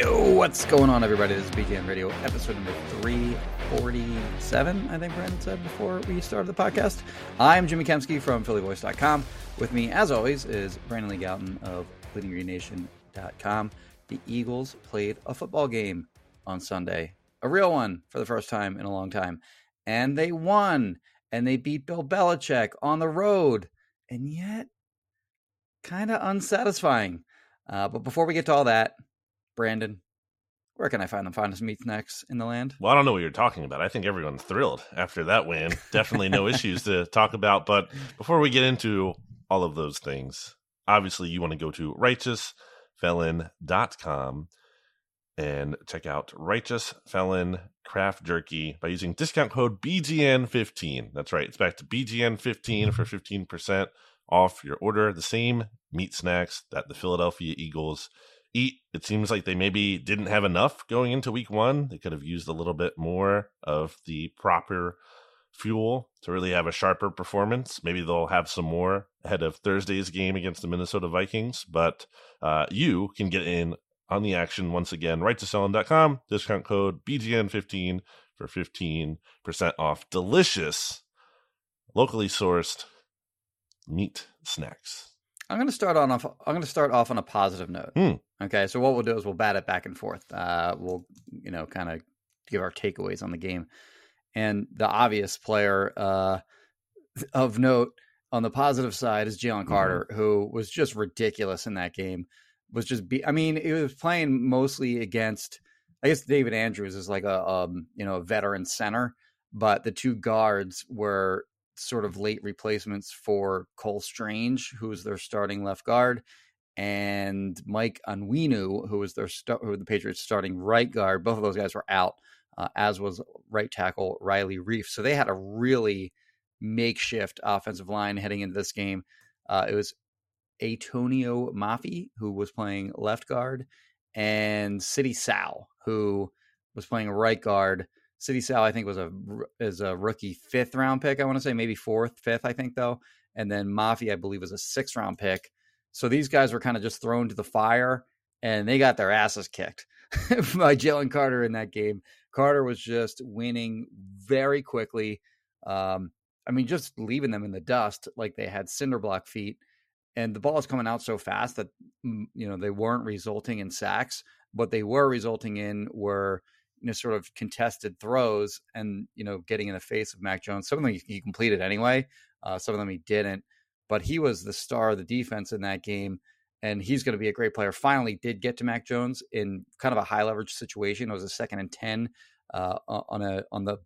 Yo, what's going on, everybody? This is BGN Radio, episode number 347, I think Brandon said before we started the podcast. I'm Jimmy Kempski from PhillyVoice.com. With me, as always, is Brandon Lee Gowton of BleedingGreenNation.com. The Eagles played a football game on Sunday, a real one for the first time in a long time. And they won, and they beat Bill Belichick on the road, and yet kind of unsatisfying. Uh, but before we get to all that, Brandon, where can I find the finest meat snacks in the land? Well, I don't know what you're talking about. I think everyone's thrilled after that win. Definitely no issues to talk about. But before we get into all of those things, obviously you want to go to righteousfelon.com and check out Righteous Felon Craft Jerky by using discount code BGN15. That's right. It's back to BGN15 for 15% off your order. The same meat snacks that the Philadelphia Eagles eat. It seems like they maybe didn't have enough going into week one. They could have used a little bit more of the proper fuel to really have a sharper performance. Maybe they'll have some more ahead of Thursday's game against the Minnesota Vikings. But uh, you can get in on the action once again. righteousfelon.com, discount code BGN15 for 15% off. Delicious, locally sourced meat snacks. I'm going to start on off. I'm going to start off on a positive note. Hmm. Okay, so what we'll do is we'll bat it back and forth. Uh, we'll you know kind of give our takeaways on the game, and the obvious player uh, of note on the positive side is Jalen Carter, mm-hmm. who was just ridiculous in that game. Was just be. I mean, he was playing mostly against. I guess David Andrews is like a um, you know a veteran center, but the two guards were sort of late replacements for Cole Strange, who's their starting left guard, and Mike Onwenu, who was their st- who the Patriots starting right guard. Both of those guys were out, uh, as was right tackle Riley Reiff. So they had a really makeshift offensive line heading into this game. Uh, it was Antonio Mafi, who was playing left guard, and Sidy Sow, who was playing right guard. Sidy Sow, I think, was a is a rookie fifth round pick. I want to say maybe fourth, fifth, I think though. And then Mafi, I believe, was a sixth round pick. So these guys were kind of just thrown to the fire, and they got their asses kicked by Jalen Carter in that game. Carter was just winning very quickly. Um, I mean, just leaving them in the dust like they had cinder block feet. And the ball is coming out so fast that mm, you know they weren't resulting in sacks. What they were resulting in were you know sort of contested throws and you know getting in the face of Mac Jones. Some of them he completed anyway. Uh, some of them he didn't, but he was the star of the defense in that game, and he's going to be a great player. Finally, did get to Mac Jones in kind of a high leverage situation. It was a second and ten uh, on a on the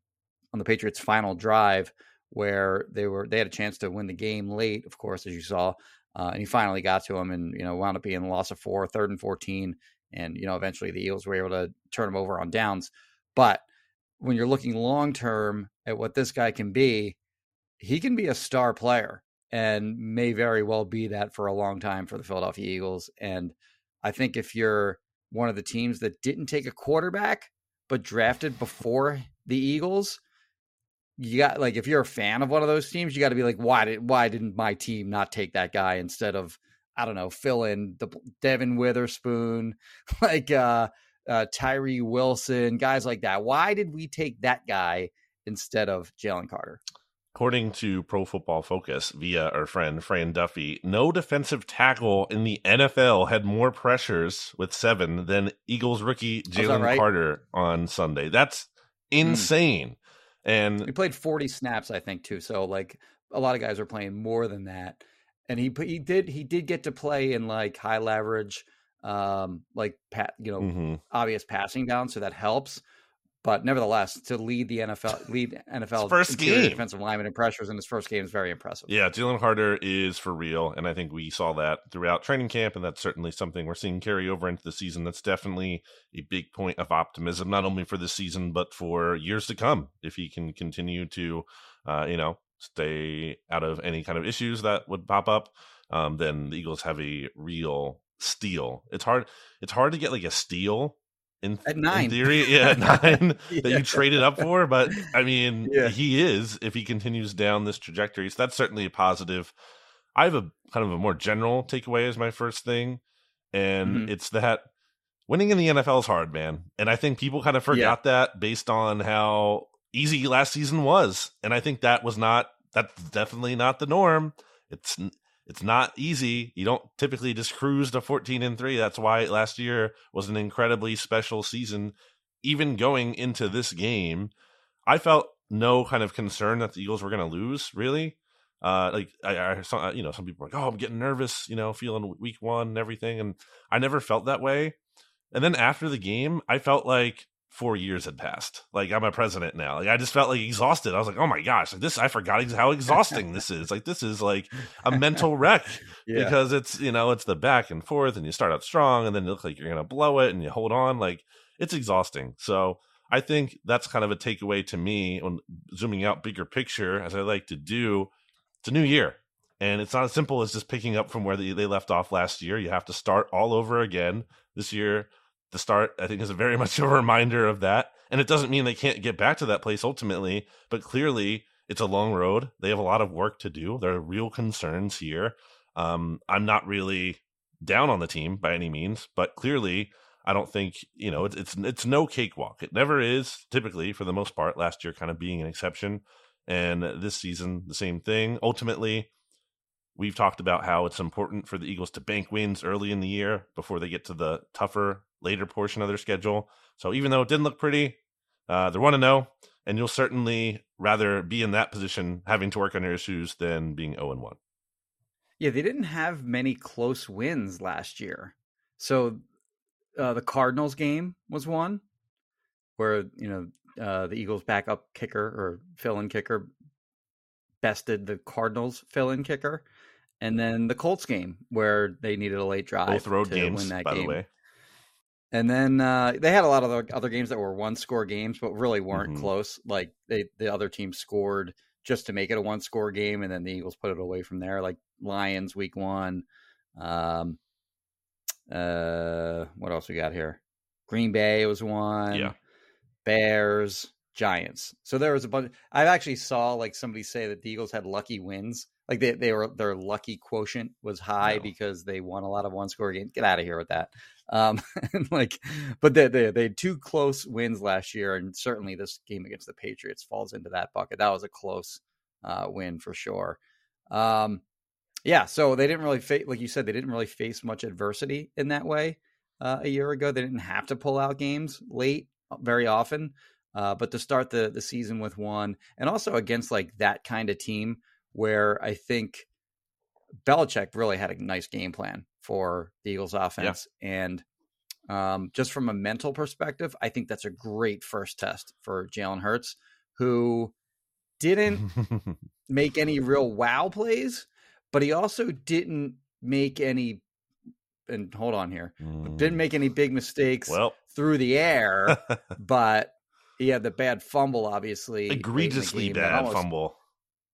on the Patriots' final drive where they were they had a chance to win the game late, of course, as you saw. Uh, and he finally got to him and you know wound up being a loss of four, third and fourteen, and you know eventually the Eagles were able to turn him over on downs. But when you're looking long term at what this guy can be, he can be a star player and may very well be that for a long time for the Philadelphia Eagles. And I think if you're one of the teams that didn't take a quarterback but drafted before the Eagles, you got like if you're a fan of one of those teams, you got to be like, why did why didn't my team not take that guy instead of I don't know, fill in the Devon Witherspoon, like uh, uh, Tyree Wilson, guys like that. Why did we take that guy instead of Jalen Carter? According to Pro Football Focus via our friend Fran Duffy, no defensive tackle in the NFL had more pressures with seven than Eagles rookie Jalen right? Carter on Sunday. That's hmm. insane. Mm. And he played 40 snaps, I think, too. So, like, a lot of guys are playing more than that. And he he did he did get to play in like high leverage, um, like pat you know hmm obvious passing down, so that helps. But nevertheless, to lead the NFL, lead NFL first game. defensive lineman in pressures in his first game is very impressive. Yeah, Jalen Carter is for real, and I think we saw that throughout training camp, and that's certainly something we're seeing carry over into the season. That's definitely a big point of optimism, not only for this season but for years to come. If he can continue to, uh, you know, stay out of any kind of issues that would pop up, um, then the Eagles have a real steal. It's hard. It's hard to get like a steal. In, At in nine. theory, yeah, at nine that you traded up for, but I mean, Yeah. he is if he continues down this trajectory. So that's certainly a positive. I have a kind of a more general takeaway as my first thing, and Mhm. it's that winning in the NFL is hard, man. And I think people kind of forgot that based on how easy last season was, and I think that was not that's definitely not the norm. It's it's not easy. You don't typically just cruise to 14 and 3. That's why last year was an incredibly special season. Even going into this game, I felt no kind of concern that the Eagles were going to lose, really. Uh, like I, I saw, you know, some people like, "Oh, I'm getting nervous," you know, feeling week one and everything, and I never felt that way. And then after the game, I felt like four years had passed. Like I'm a president now. Like I just felt like exhausted. I was like, "Oh my gosh, like this! I forgot how exhausting this is. Like this is like a mental wreck." Yeah. because it's you know it's the back and forth and you start out strong and then you look like you're gonna blow it and you hold on like it's exhausting so i think that's kind of a takeaway to me when zooming out bigger picture as i like to do it's a new year and it's not as simple as just picking up from where they, they left off last year you have to start all over again this year the start i think is a very much a reminder of that and it doesn't mean they can't get back to that place ultimately but clearly it's a long road they have a lot of work to do there are real concerns here um, I'm not really down on the team by any means, but clearly, I don't think you know it's it's it's no cakewalk. It never is. Typically, for the most part, last year kind of being an exception, and this season the same thing. Ultimately, we've talked about how it's important for the Eagles to bank wins early in the year before they get to the tougher later portion of their schedule. So even though it didn't look pretty, uh, they're one to know, and you'll certainly rather be in that position having to work on your issues than being zero and one. Yeah, they didn't have many close wins last year. So uh, the Cardinals game was one where, you know, uh, the Eagles backup kicker or fill in kicker bested the Cardinals fill in kicker. And then the Colts game where they needed a late drive Both road to games, win that by game. the way. And then uh, they had a lot of other, games that were one score games, but really weren't Mhm. close. Like they, the other team scored just to make it a one score game, and then the Eagles put it away from there. Like Lions week one. Um, uh, what else we got here? Green Bay was one. Yeah. Bears, Giants. So there was a bunch. I actually saw like somebody say that the Eagles had lucky wins. Like they, they were their lucky quotient was high No. because they won a lot of one score games. Get out of here with that. Um, like, but they, they they had two close wins last year, and certainly this game against the Patriots falls into that bucket. That was a close uh, win for sure. Um, yeah, so they didn't really face, like you said, they didn't really face much adversity in that way uh, a year ago. They didn't have to pull out games late uh, very often, uh, but to start the the season with one, and also against like that kind of team where I think Belichick really had a nice game plan for the Eagles offense, and um, just from a mental perspective, I think that's a great first test for Jalen Hurts, who didn't make any real wow plays, but he also didn't make any. And hold on here, didn't make any big mistakes Mm. well through the air, but he had the bad fumble, obviously, late in the egregiously game bad almost- fumble.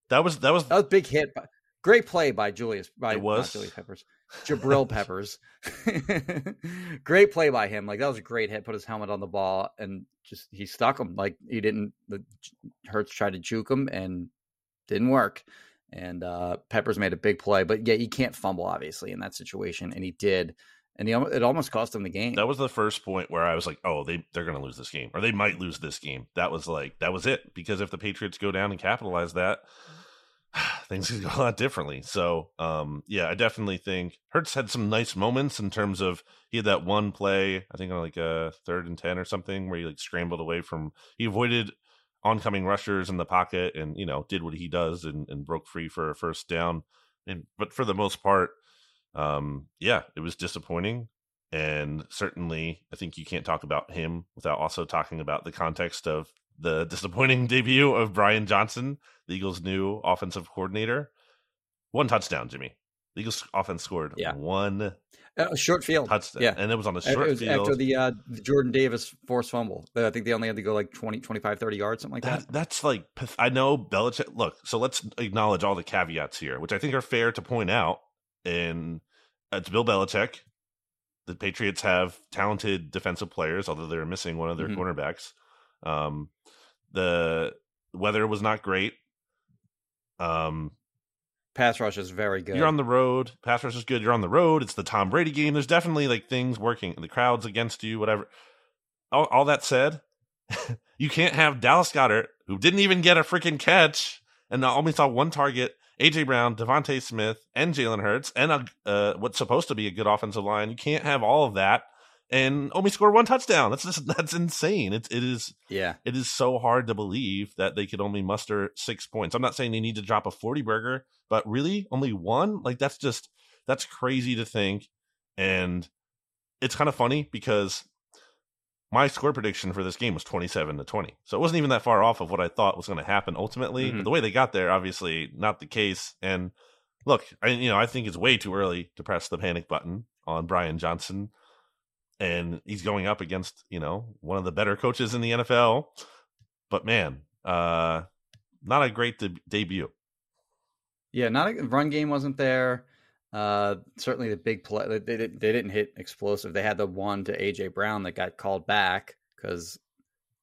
That was that was That was a big hit. Great play by Julius. By It was. Julius Peppers, Jabrill Peppers. great play by him. Like that was a great hit. Put his helmet on the ball and just he stuck him. Like he didn't. The Hurts tried to juke him and didn't work. And uh Peppers made a big play, but yeah, you can't fumble obviously in that situation, and he did. And he, it almost cost him the game. that was the first point where I was like, oh, they they're gonna lose this game, or they might lose this game. That was like that was it because if the Patriots go down and capitalize that, things could go a lot differently. So, um, yeah, I definitely think Hurts had some nice moments in terms of he had that one play, I think on like a third and ten or something, where he like scrambled away from he avoided oncoming rushers in the pocket and you know did what he does and, and broke free for a first down. And but for the most part, um, yeah, it was disappointing. And certainly, I think you can't talk about him without also talking about the context of the disappointing debut of Brian Johnson, the Eagles' new offensive coordinator. One touchdown, Jimmy. The Eagles' offense scored yeah. one a short field touchdown. Yeah, and it was on a short was field after the, uh, the Jordan Davis forced fumble. I think they only had to go like 20, 25, 30 yards, something like that. that. That's like I know Belichick. Look, so let's acknowledge all the caveats here, which I think are fair to point out. And it's Bill Belichick. The Patriots have talented defensive players, although they're missing one of their mm-hmm. cornerbacks. Um, the weather was not great. Um, pass rush is very good. You're on the road. Pass rush is good. You're on the road. It's the Tom Brady game. There's definitely like things working. The crowd's against you, whatever. All, all that said, you can't have Dallas Goedert, who didn't even get a freaking catch and only saw one target, AJ Brown, DeVonta Smith, and Jalen Hurts, and a, uh, what's supposed to be a good offensive line. You can't have all of that and only scored one touchdown. That's just that's insane. It's it is yeah. It is so hard to believe that they could only muster six points. I'm not saying they need to drop a 40 burger, but really only one? Like that's just that's crazy to think. And it's kind of funny because my score prediction for this game was 27 to 20. So it wasn't even that far off of what I thought was going to happen ultimately. Mm-hmm. But the way they got there, obviously not the case. And look, I you know, I think it's way too early to press the panic button on Brian Johnson and he's going up against you know one of the better coaches in the NFL. But man, uh, not a great de- debut. Yeah, not a run game wasn't there. Uh, certainly the big play they, they, they didn't hit explosive. They had the one to AJ Brown that got called back because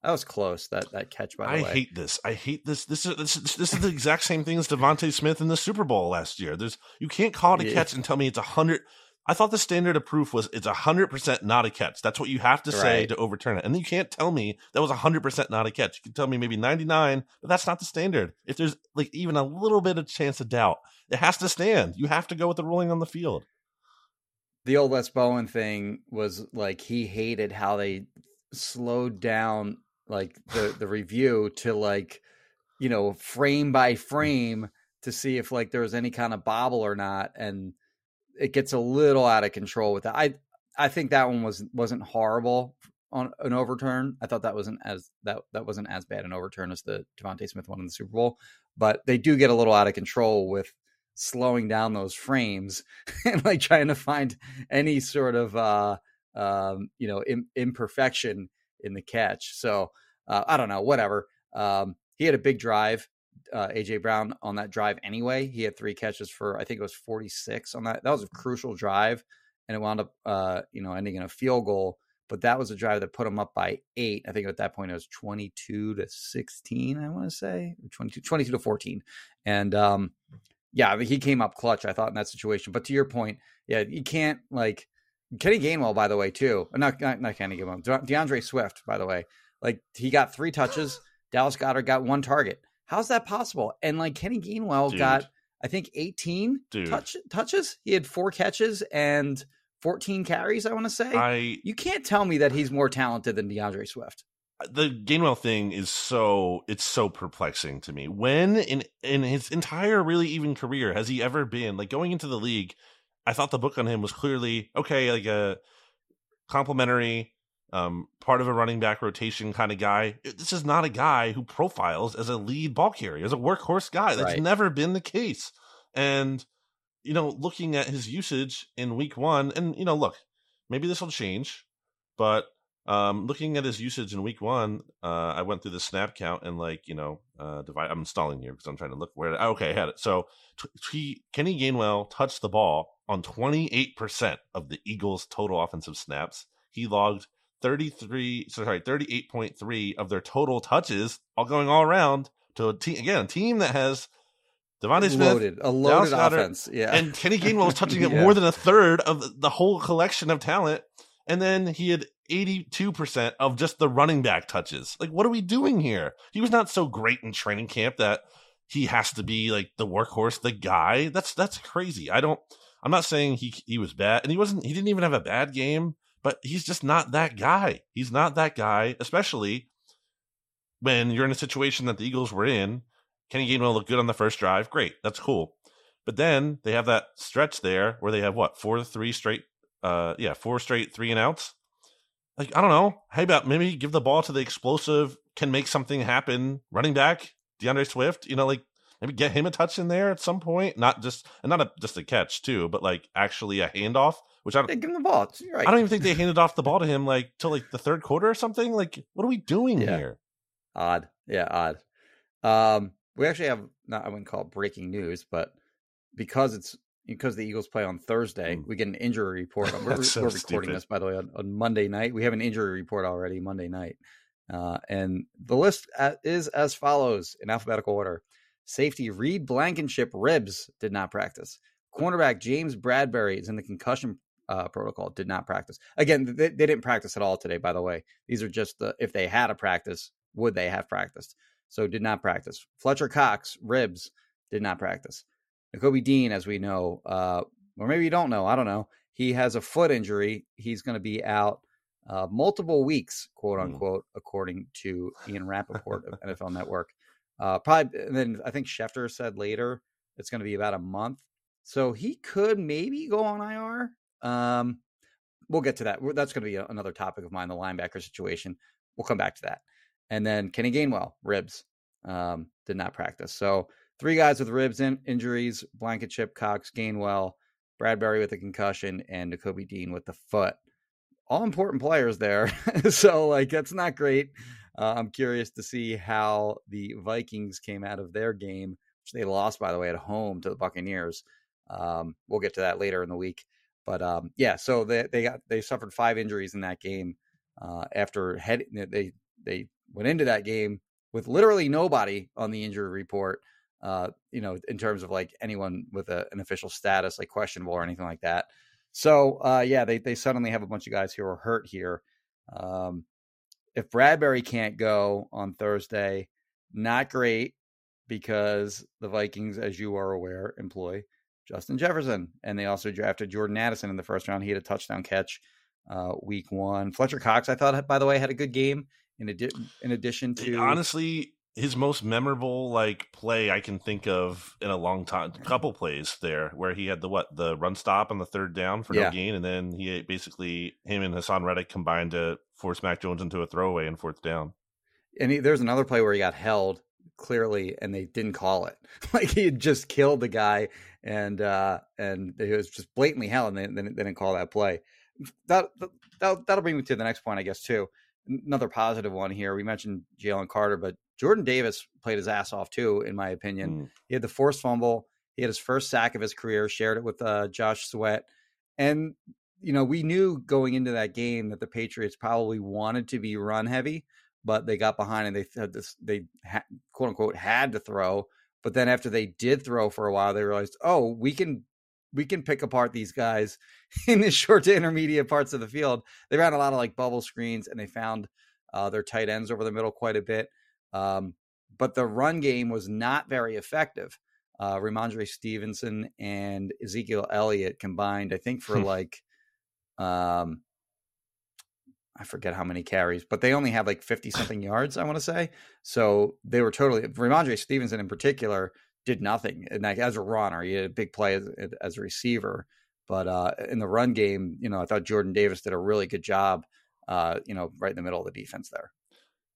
that was close. That that catch by the I way. hate this. I hate this. This is this, this is the exact same thing as DeVonta Smith in the Super Bowl last year. There's you can't call it a yeah. catch and tell me it's a hundred. I thought the standard of proof was it's 100% not a catch. That's what you have to say right. to overturn it. And you can't tell me that was 100% not a catch. You can tell me maybe 99, but that's not the standard. If there's like even a little bit of chance of doubt, it has to stand. You have to go with the ruling on the field. The old Wes Bowen thing was like he hated how they slowed down like the the review to like you know frame by frame to see if like there was any kind of bobble or not and it gets a little out of control with that. I I think that one was wasn't horrible on an overturn. I thought that wasn't as that that wasn't as bad an overturn as the DeVonta Smith one in the Super Bowl, but they do get a little out of control with slowing down those frames and like trying to find any sort of uh um you know Im- imperfection in the catch. So uh, I don't know, whatever. Um, he had a big drive uh, AJ Brown on that drive anyway. He had three catches for I think it was 46 on that. That was a crucial drive, and it wound up uh, you know ending in a field goal. But that was a drive that put him up by eight. I think at that point it was 22 to 16. I want to say 22, 22 to 14, and um, yeah, he came up clutch. I thought in that situation. But to your point, yeah, you can't like Kenny Gainwell, by the way, too. Not not, not Kenny Gainwell, DeAndre Swift, by the way. Like he got three touches. Dallas Goedert got one target. How's that possible? And like Kenny Gainwell Dude. got, I think, 18 touch, touches. He had four catches and 14 carries, I want to say. I, you can't tell me that he's more talented than DeAndre Swift. Uh, the Gainwell thing is so it's so perplexing to me. When in in his entire really even career has he ever been like going into the league? I thought the book on him was clearly okay, like a complimentary um, part of a running back rotation kind of guy. This is not a guy who profiles as a lead ball carrier, as a workhorse guy. That's right. never been the case. And, you know, looking at his usage in week one, and, you know, look, maybe this will change, but um, looking at his usage in week one, uh, I went through the snap count and, like, you know, uh, divide. I'm stalling here because I'm trying to look where. Okay, I had it. So t- he, Kenny Gainwell touched the ball on 28% of the Eagles' total offensive snaps. He logged 33 sorry 38.3 of their total touches all going all around to a team again a team that has DeVonta Smith, loaded, a loaded offense, yeah. And Kenny Gainwell was touching it yeah. more than a third of the whole collection of talent. And then he had 82% of just the running back touches. Like, what are we doing here? He was not so great in training camp that he has to be like the workhorse, the guy. That's that's crazy. I don't I'm not saying he he was bad, and he wasn't he didn't even have a bad game but he's just not that guy. He's not that guy, especially when you're in a situation that the Eagles were in, Kenny Gainwell looked good on the first drive. Great, that's cool. But then they have that stretch there where they have what four three straight, uh, yeah, four straight three and outs. Like I don't know, how about maybe give the ball to the explosive, can make something happen running back DeAndre Swift. You know, like maybe get him a touch in there at some point, not just and not a, just a catch too, but like actually a handoff. Which I don't yeah, give him the ball. Right. I don't even think they handed off the ball to him like till like the third quarter or something. Like, what are we doing Yeah. here? Odd. Yeah, odd. Um, we actually have not I wouldn't call it breaking news, but because it's because the Eagles play on Thursday, Mm. we get an injury report. We're, so we're recording stupid. this by the way on, on Monday night. We have an injury report already Monday night, uh, and the list is as follows in alphabetical order: Safety Reed Blankenship ribs did not practice. Cornerback James Bradberry is in the concussion uh, protocol. Did not practice. Again, they, they didn't practice at all today. By the way, these are just the if they had a practice, would they have practiced? So did not practice. Fletcher Cox ribs did not practice. Nakobe Dean, as we know, uh, or maybe you don't know, I don't know. He has a foot injury. He's going to be out uh, multiple weeks, quote Hmm. unquote, according to Ian Rapoport of NFL Network. Uh, probably, and then I think Schefter said later it's going to be about a month. So he could maybe go on IR. Um, we'll get to that. That's going to be a- another topic of mine, the linebacker situation. We'll come back to that. And then Kenny Gainwell, ribs, um, did not practice. So three guys with ribs in, injuries: Blankenship, Cox, Gainwell, Bradberry with a concussion, and Nakobe Dean with the foot. All important players there. so like that's not great. Uh, I'm curious to see how the Vikings came out of their game, which they lost by the way at home to the Buccaneers. Um, we'll get to that later in the week. But um, yeah, so they they got they suffered five injuries in that game uh, after head they they went into that game with literally nobody on the injury report. Uh, you know, in terms of like anyone with a, an official status, like questionable or anything like that. So uh, yeah, they they suddenly have a bunch of guys who are hurt here. Um, if Bradbury can't go on Thursday, not great because the Vikings, as you are aware, employ Justin Jefferson, and they also drafted Jordan Addison in the first round. He had a touchdown catch uh, week one. Fletcher Cox, I thought, by the way, had a good game. In, adi- in addition to honestly his most memorable like play I can think of in a long time. Couple plays there where he had the what the run stop on the third down for Yeah. no gain, and then he basically him and Haason Reddick combined to force Mac Jones into a throwaway and fourth down. and he, there's another play where he got held clearly and they didn't call it like he had just killed the guy and uh and it was just blatantly hell, and they, they, didn't- they didn't call that play that, that that'll bring me to the next point i guess too another positive one here we mentioned jalen carter but jordan davis played his ass off too in my opinion Mm. he had the forced fumble. He had his first sack of his career, shared it with uh, Josh Sweat. And, you know, we knew going into that game that the Patriots probably wanted to be run heavy, but they got behind and they had this, they ha- quote unquote had to throw. But then after they did throw for a while, they realized, oh, we can we can pick apart these guys in the short to intermediate parts of the field. They ran a lot of like bubble screens and they found uh, their tight ends over the middle quite a bit. Um, but the run game was not very effective. Uh, Rhamondre Stevenson and Ezekiel Elliott combined, I think, for Hmm. like, um, I forget how many carries, but they only had like 50 something yards, I want to say. So they were totally, Rhamondre Stevenson in particular did nothing. And like as a runner, he had a big play as, as a receiver. But uh, in the run game, you know, I thought Jordan Davis did a really good job, uh, you know, right in the middle of the defense there.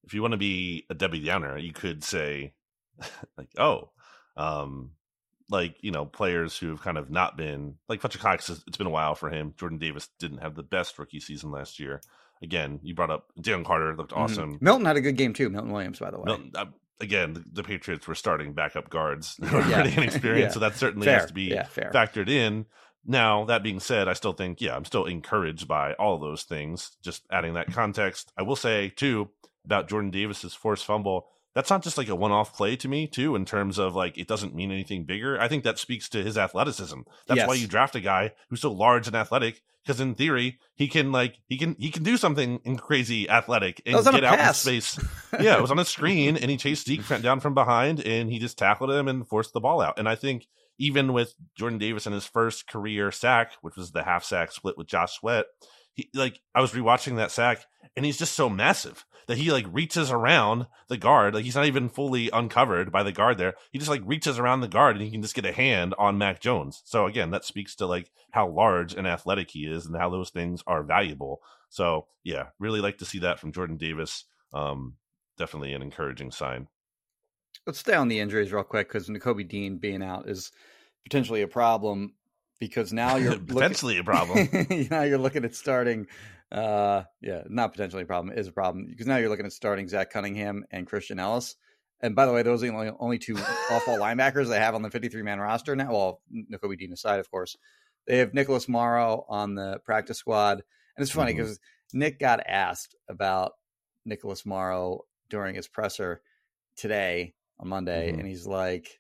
If you want to be a Debbie Downer, you could say like, oh, um, like you know, players who have kind of not been like Fletcher Cox. It's been a while for him. Jordan Davis didn't have the best rookie season last year. Again, you brought up Jalen Carter looked Mhm. awesome. Milton had a good game too. Milton Williams, by the way. Milton, uh, again, the, the Patriots were starting backup guards Yeah. already inexperienced, Yeah. so that certainly fair. has to be yeah, factored in. Now, that being said, I still think, yeah, I'm still encouraged by all those things. Just adding that context. I will say, too, about Jordan Davis's forced fumble, that's not just like a one off play to me, too, in terms of like it doesn't mean anything bigger. I think that speaks to his athleticism. That's why you draft a guy who's so large and athletic, because in theory, he can like he can he can do something in crazy athletic and That was on a get out in space. yeah, it was on a screen and he chased Zeke down from behind and he just tackled him and forced the ball out. And I think even with Jordan Davis in his first career sack, which was the half sack split with Josh Sweat, he like I was rewatching that sack, and he's just so massive that he like reaches around the guard. Like he's not even fully uncovered by the guard there. He just like reaches around the guard and he can just get a hand on Mac Jones. So again, that speaks to like how large and athletic he is and how those things are valuable. So yeah, really like to see that from Jordan Davis. Um, definitely an encouraging sign. Let's stay on the injuries real quick because Nakobe Dean being out is potentially a problem because now you're potentially looking, a problem. now you're looking at starting uh, yeah, not potentially a problem is a problem because now you're looking at starting Zach Cunningham and Christian Ellis. And by the way, those are the only, only two awful linebackers they have on the 53 man roster now. Well, Nakobe Dean aside, of course. They have Nicholas Morrow on the practice squad. And it's funny because mm-hmm. Nick got asked about Nicholas Morrow during his presser today on Monday. Mm-hmm. And he's like,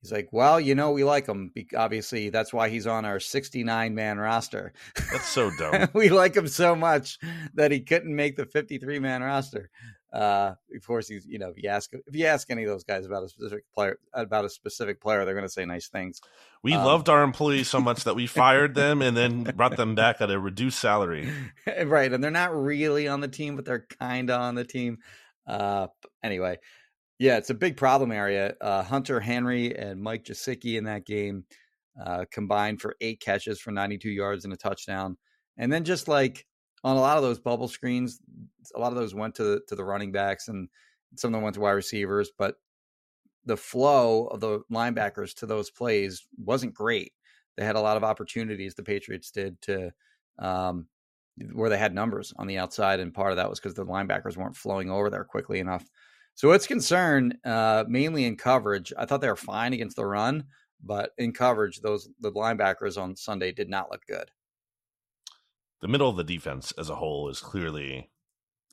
He's like, well, you know, we like him. Obviously, that's why he's on our 69 man roster. That's so dumb. we like him so much that he couldn't make the 53 man roster. Uh, of course, he's you know, if you ask if you ask any of those guys about a specific player about a specific player, they're going to say nice things. We um, loved our employees so much that we fired them and then brought them back at a reduced salary. right, and they're not really on the team, but they're kind of on the team. Uh, anyway, yeah, it's a big problem area. Uh, Hunter Henry and Mike Gesicki in that game uh, combined for eight catches for 92 yards and a touchdown. And then just like on a lot of those bubble screens, a lot of those went to the, to the running backs and some of them went to wide receivers. But the flow of the linebackers to those plays wasn't great. They had a lot of opportunities. The Patriots did to um, where they had numbers on the outside, and part of that was because the linebackers weren't flowing over there quickly enough. So it's concern uh, mainly in coverage. I thought they were fine against the run, but in coverage, those the linebackers on Sunday did not look good. The middle of the defense as a whole is clearly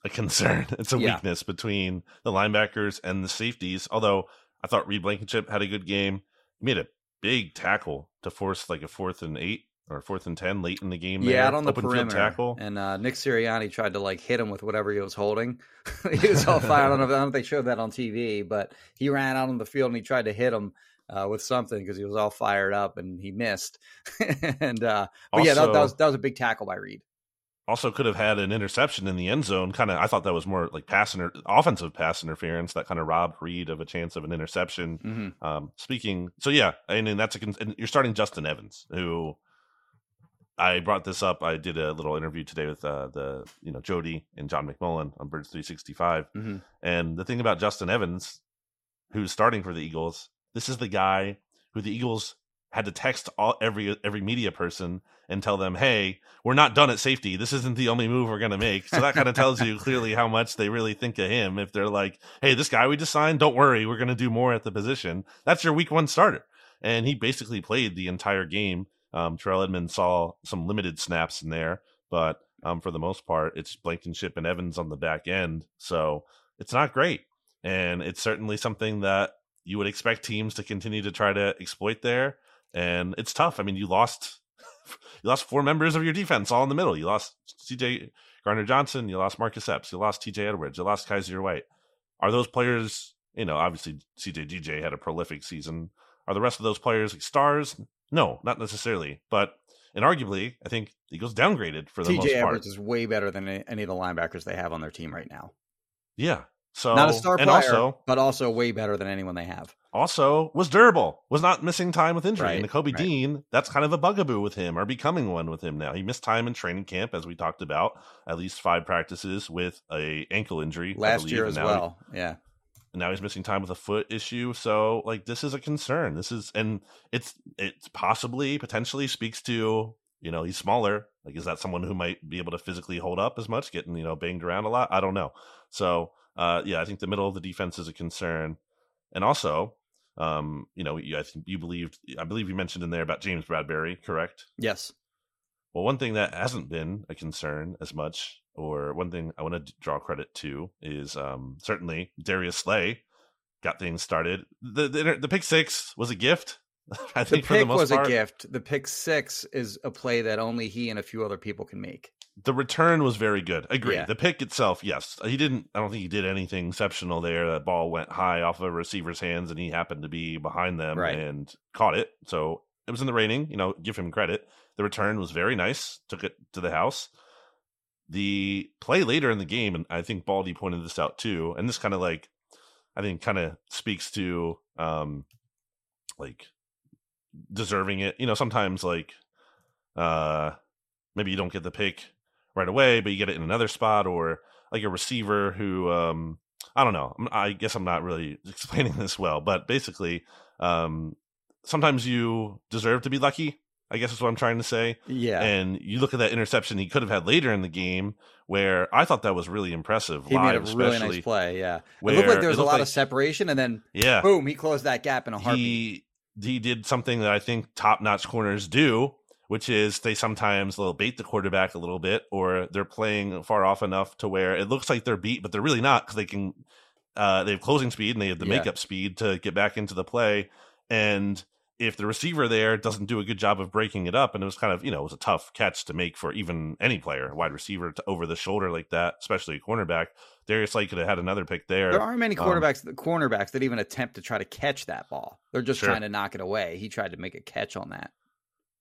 a concern. It's a yeah. weakness between the linebackers and the safeties. Although I thought Reed Blankenship had a good game. He made a big tackle to force like a fourth and eight or fourth and ten late in the game. Yeah, out on the perimeter. Tackle. And uh, Nick Sirianni tried to like hit him with whatever he was holding. he was all fired. I don't, know if, I don't know if they showed that on TV, but he ran out on the field and he tried to hit him. Uh, with something because he was all fired up and he missed, and uh, but also, yeah, that, that, was that was a big tackle by Reed. Also, could have had an interception in the end zone. Kind of, I thought that was more like pass inter- offensive pass interference that kind of robbed Reed of a chance of an interception. Mm-hmm. Um, speaking, so yeah, I mean that's a. And you're starting Justin Evans, who I brought this up. I did a little interview today with uh, the you know Jody and John McMullen on Birds 365, mm-hmm. and the thing about Justin Evans, who's starting for the Eagles, this is the guy who the Eagles had to text all every every media person and tell them, "Hey, we're not done at safety. This isn't the only move we're going to make." So that kind of tells you clearly how much they really think of him. If they're like, "Hey, this guy we just signed, don't worry, we're going to do more at the position." That's your week one starter, and he basically played the entire game um, Terrell Edmunds saw some limited snaps in there, but um, for the most part, it's Blankenship and Evans on the back end. So it's not great. And it's certainly something that you would expect teams to continue to try to exploit there. And it's tough. I mean, you lost you lost four members of your defense all in the middle. You lost CJ Gardner Johnson, you lost Marcus Epps, you lost TJ Edwards, you lost Kyzir White. Are those players, you know, obviously CJ GJ had a prolific season. Are the rest of those players like stars? No, not necessarily. But and arguably, I think he goes downgraded for the TJ most part. Edwards is way better than any of the linebackers they have on their team right now. Yeah. So not a star player, also, but also way better than anyone they have. Also, was durable, was not missing time with injury. Right, and Kobe right. Dean, that's kind of a bugaboo with him, or becoming one with him now. He missed time in training camp, as we talked about, at least five practices with a ankle injury last year as well. He, yeah, and now he's missing time with a foot issue. So like this is a concern. This is and it's it's possibly potentially speaks to you know he's smaller. Like is that someone who might be able to physically hold up as much, getting you know banged around a lot? I don't know. So uh, yeah, I think the middle of the defense is a concern, and also. Um, you know, you, I think you believed, I believe you mentioned in there about James Bradberry, correct? Yes. Well, one thing that hasn't been a concern as much or one thing I want to draw credit to is um, certainly Darius Slay got things started. The, the, the pick six was a gift. I think the pick the was part. a gift. The pick six is a play that only he and a few other people can make. The return was very good. Agree. Yeah. The pick itself, yes, he didn't. I don't think he did anything exceptional there. That ball went high off of a receiver's hands, and he happened to be behind them right. and caught it. So it was in the rating. You know, give him credit. The return was very nice. Took it to the house. The play later in the game, and I think Baldy pointed this out too, and this kind of like I think kind of speaks to um like deserving it. You know, sometimes like uh maybe you don't get the pick right away, but you get it in another spot, or like a receiver who um I don't know. I guess I'm not really explaining this well, but basically, um, sometimes you deserve to be lucky. I guess is what I'm trying to say. Yeah. And you look at that interception he could have had later in the game, where I thought that was really impressive. He live, made a really nice play. Yeah. It looked like there was a lot like- of separation, and then Yeah. boom, he closed that gap in a heartbeat. he he did something that I think top notch corners do, which is they sometimes they'll bait the quarterback a little bit, or they're playing far off enough to where it looks like they're beat, but they're really not because they can. Uh, they have closing speed and they have the Yeah. makeup speed to get back into the play. And if the receiver there doesn't do a good job of breaking it up, and it was kind of you know it was a tough catch to make for even any player, wide receiver to over the shoulder like that, especially a cornerback. Darius Slay could have had another pick there. There aren't many Um, quarterbacks, cornerbacks that even attempt to try to catch that ball. They're just Sure. trying to knock it away. He tried to make a catch on that.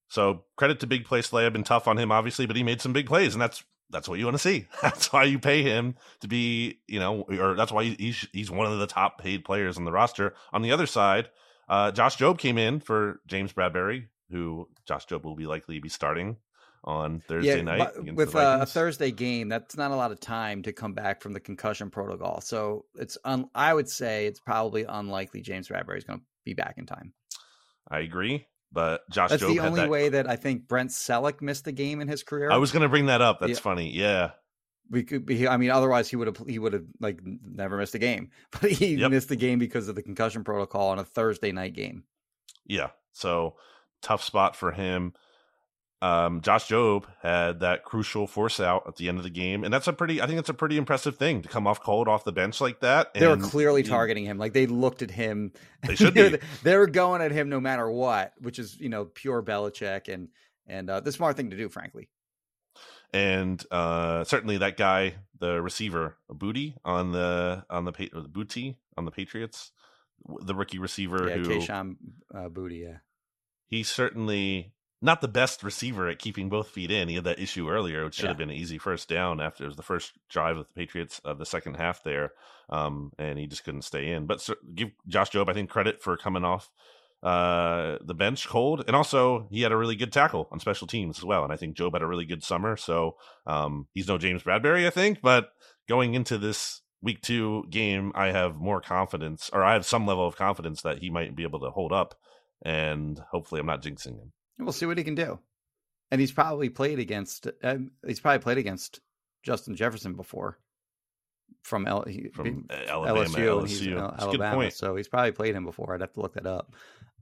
So credit to big play Slay. I've been tough on him, obviously, but he made some big plays, and that's that's what you want to see. That's why you pay him to be, you know, or that's why he's he's one of the top paid players on the roster. On the other side, uh, Josh Jobe came in for James Bradberry, who Josh Jobe will be likely be starting on Thursday night with uh, a Thursday game, that's not a lot of time to come back from the concussion protocol. So it's, un- I would say, it's probably unlikely James Bradberry is going to be back in time. I agree, but Josh That's Jobe the only that- way that I think Brent Celek missed the game in his career. I was going to bring that up. That's Yeah. funny. Yeah, we could be. I mean, otherwise he would have he would have like never missed a game. But he Yep. missed the game because of the concussion protocol on a Thursday night game. Yeah. So tough spot for him. Um, Josh Jobe had that crucial force out at the end of the game, and that's a pretty. I think it's a pretty impressive thing to come off cold off the bench like that. They were clearly you- targeting him. Like they looked at him. They should be. They were going at him no matter what, which is you know pure Belichick and and uh, the smart thing to do, frankly. And uh, certainly that guy, the receiver, Boutte on the on the the Boutte on the Patriots, the rookie receiver Yeah, who Kayshon uh, Boutte. Yeah, he's certainly not the best receiver at keeping both feet in. He had that issue earlier, which should Yeah. have been an easy first down after it was the first drive of the Patriots of the second half there, um, and he just couldn't stay in. But give Josh Jobe, I think, credit for coming off uh, the bench cold, and also he had a really good tackle on special teams as well. And I think Jobe had a really good summer, so um, he's no James Bradberry, I think, but going into this week two game, I have more confidence, or I have some level of confidence that he might be able to hold up, and hopefully, I'm not jinxing him. we'll see what he can do. And he's probably played against. Um, he's probably played against Justin Jefferson before from L, from Alabama, LSU. he's LSU. good Alabama, so he's probably played him before. I'd have to look that up.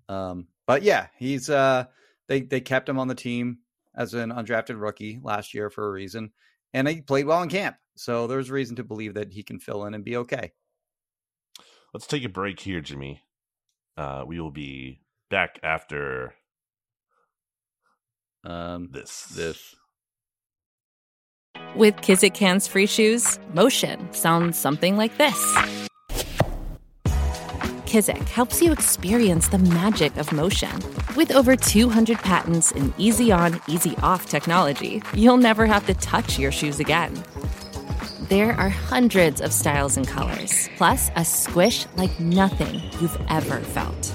Um, but yeah, he's uh, they they kept him on the team as an undrafted rookie last year for a reason, and he played well in camp. So there's reason to believe that he can fill in and be okay. Let's take a break here, Jimmy. Uh, we will be back after Um, this. this With Kizik Hands Free Shoes, motion sounds something like this. Kizik helps you experience the magic of motion. With over 200 patents and easy on, easy off technology, you'll never have to touch your shoes again. There are hundreds of styles and colors, plus a squish like nothing you've ever felt.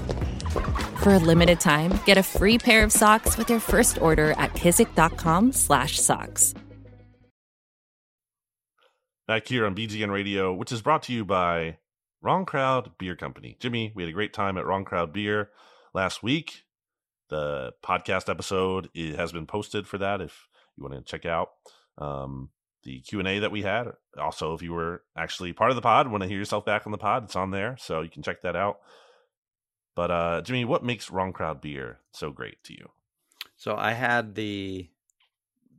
For a limited time, get a free pair of socks with your first order at kizik.com/socks. Back here on BGN Radio, which is brought to you by Wrong Crowd Beer Company. Jimmy, we had a great time at Wrong Crowd Beer last week. The podcast episode has been posted for that if you want to check out um, the Q&A that we had. Also, if you were actually part of the pod, want to hear yourself back on the pod, it's on there, so you can check that out. But uh, Jimmy, what makes Wrong Crowd Beer so great to you? So I had the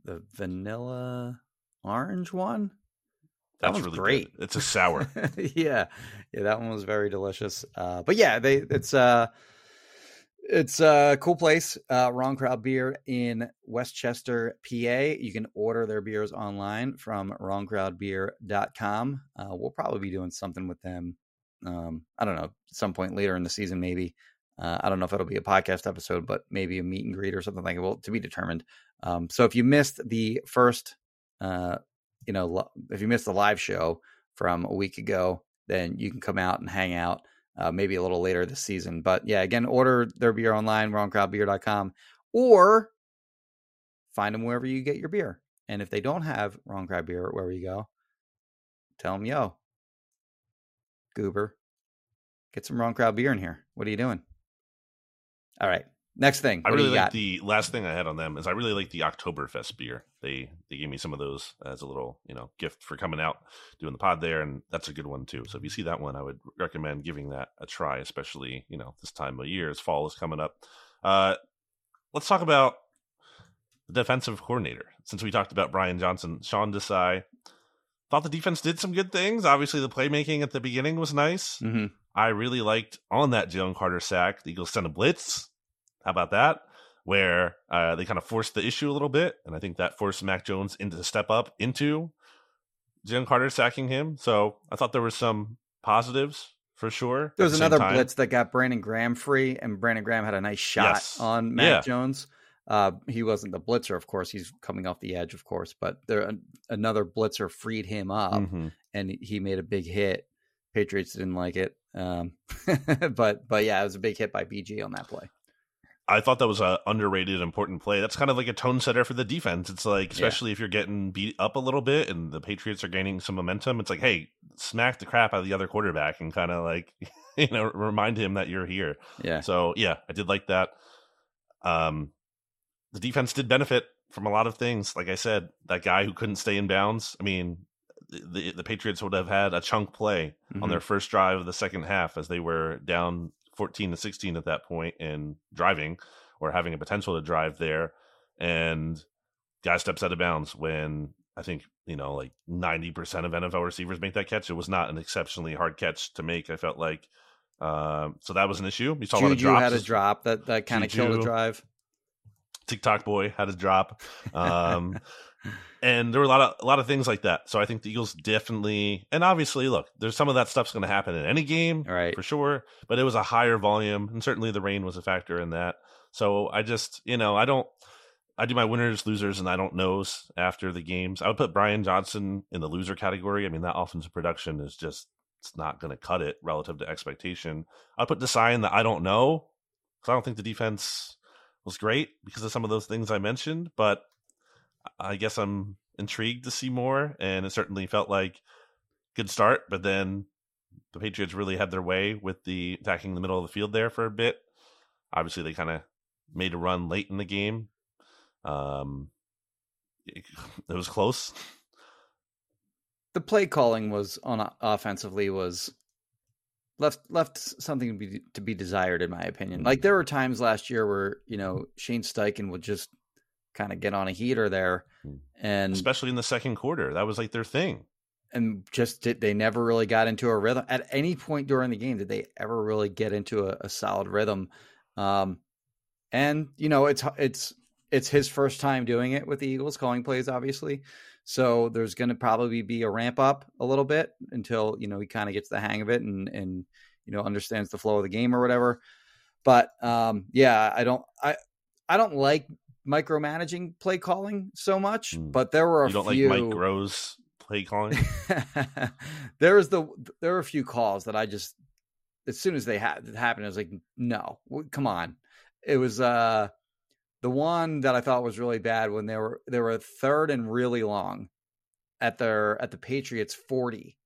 the vanilla orange one. That That's one's really great. good. It's a sour. yeah, yeah, that one was very delicious. Uh, but yeah, they it's uh it's a cool place. Uh, Wrong Crowd Beer in West Chester, PA. You can order their beers online from wrongcrowdbeer.com. Uh, we'll probably be doing something with them. Um, I don't know, some point later in the season, maybe. Uh, I don't know if it'll be a podcast episode, but maybe a meet and greet or something like it. Well, to be determined. Um, so if you missed the first uh, you know, if you missed the live show from a week ago, then you can come out and hang out uh, maybe a little later this season. But yeah, again, order their beer online, wrongcrowdbeer.com, or find them wherever you get your beer. And if they don't have Wrong Crowd Beer wherever you go, tell them, yo, goober, get some Wrong Crowd Beer in here. What are you doing? All right. Next thing. I really like got? the last thing I had on them is I really like the Oktoberfest beer. They they gave me some of those as a little you know gift for coming out doing the pod there, and that's a good one too. So if you see that one, I would recommend giving that a try, especially you know this time of year as fall is coming up. Uh, let's talk about the defensive coordinator. Since we talked about Brian Johnson, Sean Desai thought the defense did some good things. Obviously, the playmaking at the beginning was nice. Mm-hmm. I really liked on that Jalen Carter sack. The Eagles sent a blitz how about that? Where uh, they kind of forced the issue a little bit, and I think that forced Mac Jones into to step up into Jalen Carter sacking him. So I thought there were some positives for sure. There was the another blitz that got Brandon Graham free, and Brandon Graham had a nice shot yes. on Mac yeah. Jones. Uh, he wasn't the blitzer, of course. He's coming off the edge, of course, but there another blitzer freed him up, mm-hmm. and he made a big hit. Patriots didn't like it, um, but but yeah, it was a big hit by BG on that play. I thought that was a underrated important play. That's kind of like a tone setter for the defense. It's like, especially yeah. if you're getting beat up a little bit and the Patriots are gaining some momentum, it's like, hey, smack the crap out of the other quarterback and kind of like, you know, remind him that you're here. Yeah. So yeah, I did like that. Um, the defense did benefit from a lot of things. Like I said, that guy who couldn't stay in bounds. I mean, the the Patriots would have had a chunk play mm-hmm. on their first drive of the second half as they were down 14 to 16 at that point and driving or having a potential to drive there. And guy steps out of bounds when I think, you know, like 90% of NFL receivers make that catch. It was not an exceptionally hard catch to make, I felt like. Um, so that was an issue. You saw Juju had a drop that, that kind of killed the drive. TikTok boy had a drop. Um, and there were a lot of a lot of things like that. So I think the Eagles definitely, and obviously, look, there's some of that stuff's going to happen in any game, right? For sure. But it was a higher volume, and certainly the rain was a factor in that. So I just, you know, I don't. I do my winners, losers, and I don't knows after the games. I would put Brian Johnson in the loser category. I mean, that offensive production is just it's not going to cut it relative to expectation. I'd put Desai in the I don't know because I don't think the defense was great because of some of those things I mentioned, but I guess I'm intrigued to see more, and it certainly felt like good start. But then the Patriots really had their way with the attacking the middle of the field there for a bit. Obviously, they kind of made a run late in the game. Um, it, it was close. The play calling was on offensively was left left something to be to be desired in my opinion. Like there were times last year where you know Shane Steichen would just kind of get on a heater there, hmm. and especially in the second quarter, that was like their thing. And just did, they never really got into a rhythm at any point during the game. Did they ever really get into a, a solid rhythm? Um, and you know, it's it's it's his first time doing it with the Eagles, calling plays, obviously. So there's going to probably be a ramp up a little bit until you know he kind of gets the hang of it and and you know understands the flow of the game or whatever. But um, yeah, I don't I I don't like micromanaging play calling so much, mm. but there were a you don't few... like Mike Groh's play calling. there was the there were a few calls that I just as soon as they had happened, I was like, no, come on. It was uh the one that I thought was really bad when they were they were third and really long at their at the Patriots forty,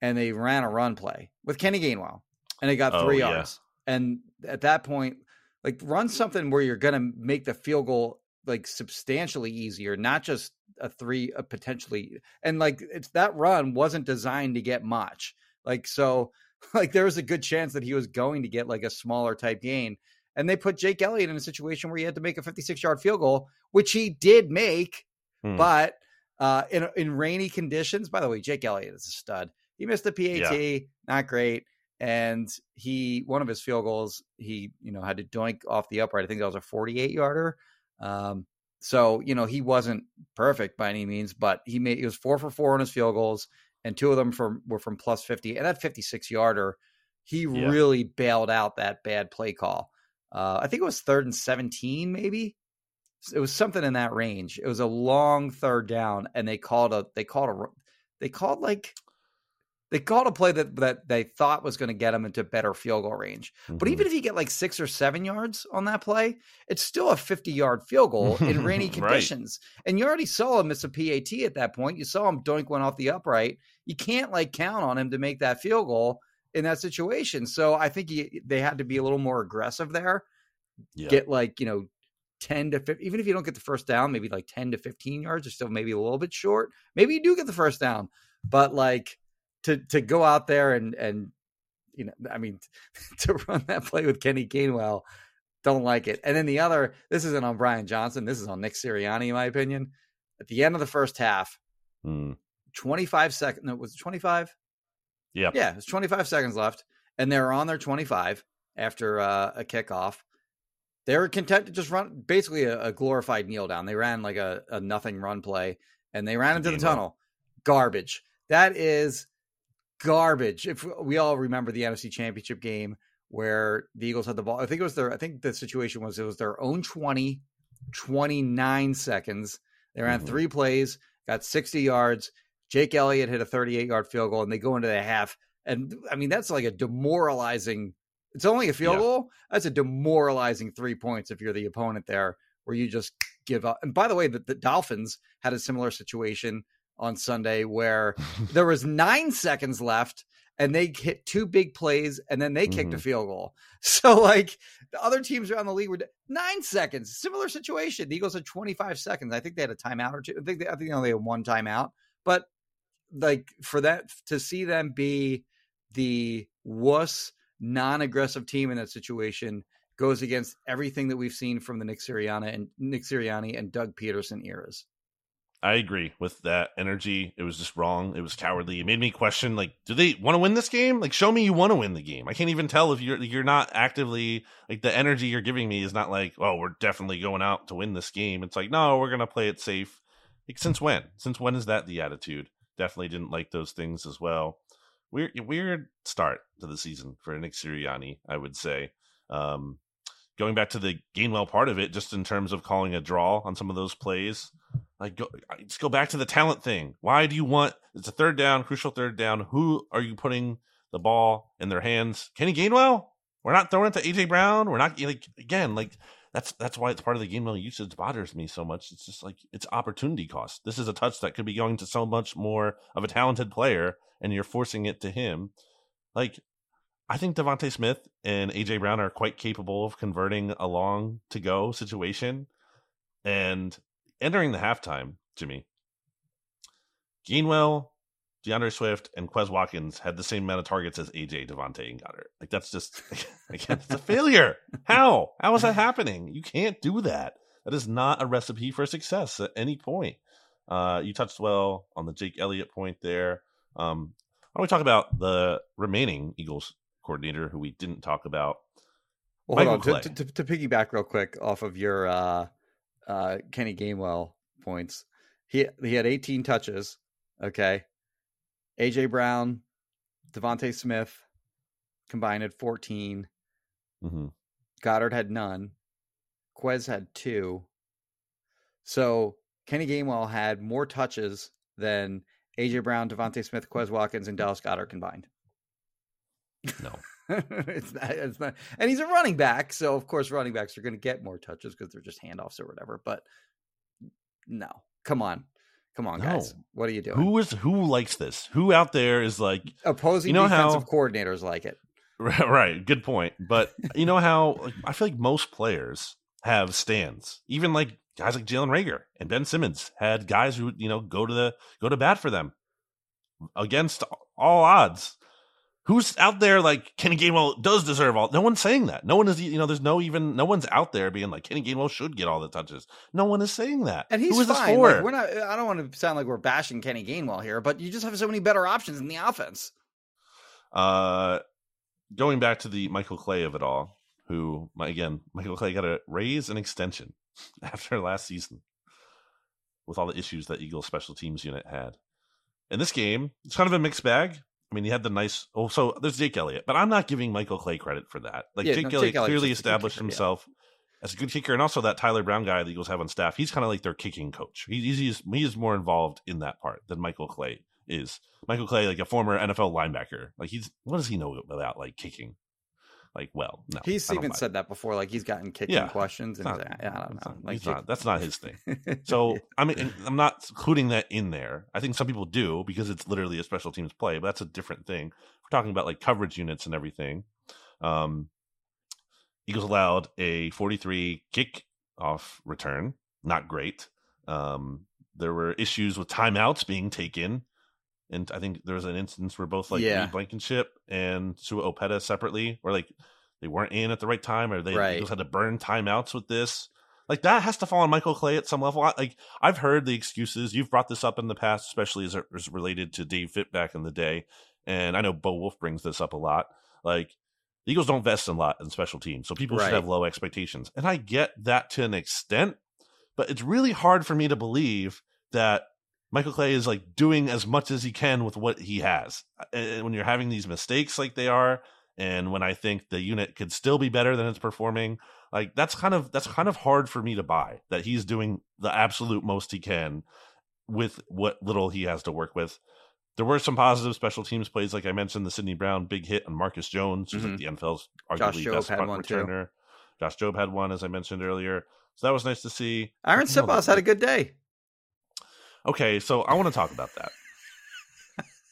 and they ran a run play with Kenny Gainwell, and they got three oh, yards. Yeah. And at that point, like run something where you're going to make the field goal like substantially easier, not just a three, a potentially. And like it's that run wasn't designed to get much. Like so, like there was a good chance that he was going to get like a smaller type gain. And they put Jake Elliott in a situation where he had to make a 56 yard field goal, which he did make, hmm. but uh, in in rainy conditions. By the way, Jake Elliott is a stud. He missed the PAT, yeah. not great and he one of his field goals he you know had to doink off the upright. I think that was a 48 yarder. Um, so you know he wasn't perfect by any means, but he made he was four for four on his field goals, and two of them from were from plus 50. And that 56 yarder, he yeah. really bailed out that bad play call. Uh, I think it was third and 17, maybe It was something in that range. It was a long third down, and they called a they called a they called like they called a play that that they thought was going to get them into better field goal range. Mm-hmm. But even if you get like six or seven yards on that play, it's still a 50 yard field goal in rainy conditions. right. And you already saw him miss a PAT at that point. You saw him doink one off the upright. You can't like count on him to make that field goal in that situation. So I think he, they had to be a little more aggressive there. Yeah. Get like, you know, 10 to 15, even if you don't get the first down, maybe like 10 to 15 yards, or still maybe a little bit short. Maybe you do get the first down, but like, to to go out there and and you know, I mean, to run that play with Kenny Gainwell, don't like it. And then the other, this isn't on Brian Johnson. This is on Nick Sirianni, in my opinion. At the end of the first half, mm. 25 seconds. No, was it 25? Yeah. Yeah, it's 25 seconds left. And they're on their 25 after uh, a kickoff. They were content to just run basically a, a glorified kneel down. They ran like a, a nothing run play and they ran into the tunnel. Garbage. That is garbage. If we all remember the NFC Championship game where the Eagles had the ball, I think it was their, I think the situation was it was their own 20, 29 seconds. They ran mm-hmm. three plays, got 60 yards. Jake Elliott hit a 38 yard field goal, and they go into the half. And I mean, that's like a demoralizing. It's only a field yeah. goal. That's a demoralizing three points if you're the opponent there, where you just give up. And by the way, the, the Dolphins had a similar situation on Sunday where there was nine seconds left and they hit two big plays and then they kicked mm-hmm. a field goal. So like the other teams around the league were nine seconds, similar situation. The Eagles had 25 seconds. I think they had a timeout or two. I think they, I think they only had one timeout, but like for that to see them be the wuss non-aggressive team in that situation goes against everything that we've seen from the Nick Sirianni and Nick Sirianni and Doug Pederson eras. I agree with that energy. It was just wrong. It was cowardly. It made me question, like, do they want to win this game? Like, show me you want to win the game. I can't even tell if you're you're not actively like the energy you're giving me is not like, oh, we're definitely going out to win this game. It's like, no, we're gonna play it safe. Like, since when? Since when is that the attitude? Definitely didn't like those things as well. Weird, weird start to the season for Nick Sirianni, I would say. Um, going back to the Gainwell part of it, just in terms of calling a draw on some of those plays like, go, just go back to the talent thing. Why do you want? It's a third down, crucial third down. Who are you putting the ball in their hands? Kenny Gainwell. We're not throwing it to AJ Brown. We're not like again like that's that's why it's part of the Gainwell usage bothers me so much. It's just like it's opportunity cost. This is a touch that could be going to so much more of a talented player, and you're forcing it to him. Like I think DeVonta Smith and AJ Brown are quite capable of converting a long to go situation. And entering the halftime, Jimmy, Gainwell, D'Andre Swift, and Quez Watkins had the same amount of targets as AJ, DeVonta, and Goedert. Like that's just again, it's a failure. How? How is that happening? You can't do that. That is not a recipe for success at any point. Uh, you touched well on the Jake Elliott point there. Um, why don't we talk about the remaining Eagles coordinator who we didn't talk about? Well, hold on. To, to, to, piggyback real quick off of your uh, uh, Kenny Gainwell points. He he had 18 touches. Okay, AJ Brown, DeVonta Smith combined had 14. Mm-hmm. Goedert had none. Quez had two. So Kenny Gainwell had more touches than AJ Brown, DeVonta Smith, Quez Watkins, and Dallas Goedert combined. No. it's not. It's not. And he's a running back, so of course running backs are going to get more touches because they're just handoffs or whatever. But no, come on, come on, no. guys, what are you doing? Who is who likes this? Who out there is like opposing you know defensive how, coordinators like it? Right, good point. But you know how like, I feel like most players have stands, even like guys like Jalen Reagor and Ben Simmons had guys who you know go to the go to bat for them against all odds who's out there like Kenny Gainwell does deserve all. No one's saying that. No one is. You know, there's no even no one's out there being like Kenny Gainwell should get all the touches. No one is saying that. And he's Who is fine. This for? Like, we're not. I don't want to sound like we're bashing Kenny Gainwell here, but you just have so many better options in the offense. Uh, going back to the Michael Clay of it all, who again Michael Clay got a raise and extension after last season with all the issues that Eagles special teams unit had. In this game, it's kind of a mixed bag. I mean, he had the nice. Oh, so there's Jake Elliott, but I'm not giving Michael Clay credit for that. Like yeah, Jake, no, Elliott clearly established himself as a good kicker, and also that Tyler Brown guy the Eagles have on staff. He's kind of like their kicking coach. He's he's he's more involved in that part than Michael Clay is. Michael Clay, like a former NFL linebacker, like he's what does he know about like kicking? Like, well, no, he's even said that before. Like he's gotten kicking yeah, questions, and not, like, yeah, I don't know. Not, like, not, that's not his thing. so I mean, I'm not including that in there. I think some people do because it's literally a special teams play, but that's a different thing. We're talking about like coverage units and everything. Um, Eagles allowed a 43 kick off return. Not great. Um, there were issues with timeouts being taken. And I think there was an instance where both like yeah. Blankenship and Sua Opeta separately were like they weren't in at the right time or they right. Eagles had to burn timeouts with this. Like that has to fall on Michael Clay at some level. Like I've heard the excuses. You've brought this up in the past, especially as it was related to Dave Fipp back in the day. And I know Bo Wulf brings this up a lot. Like the Eagles don't vest a lot in special teams, so people right. should have low expectations. And I get that to an extent, but it's really hard for me to believe that Michael Clay is like doing as much as he can with what he has. And when you're having these mistakes like they are, and when I think the unit could still be better than it's performing, like that's kind of that's kind of hard for me to buy that he's doing the absolute most he can with what little he has to work with there were some positive special teams plays, like I mentioned, the Sydney Brown big hit on Marcus Jones, who's mm-hmm. like the NFL's arguably best punt returner. Too. Josh Jobe had one, as I mentioned earlier. So that was nice to see. Arryn Siposs had a good day. Okay, so I want to talk about that.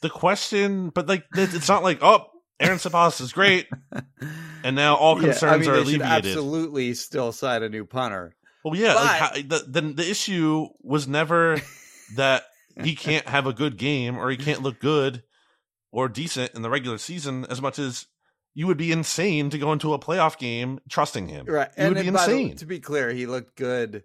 the question, but like, it's not like, oh, Arryn Siposs is great, and now all concerns yeah, I mean, are alleviated. absolutely, still sign a new punter. Well, yeah, but... like, how, the, the the issue was never that he can't have a good game or he can't look good or decent in the regular season as much as you would be insane to go into a playoff game trusting him. Right. You and would be insane. The, to be clear, he looked good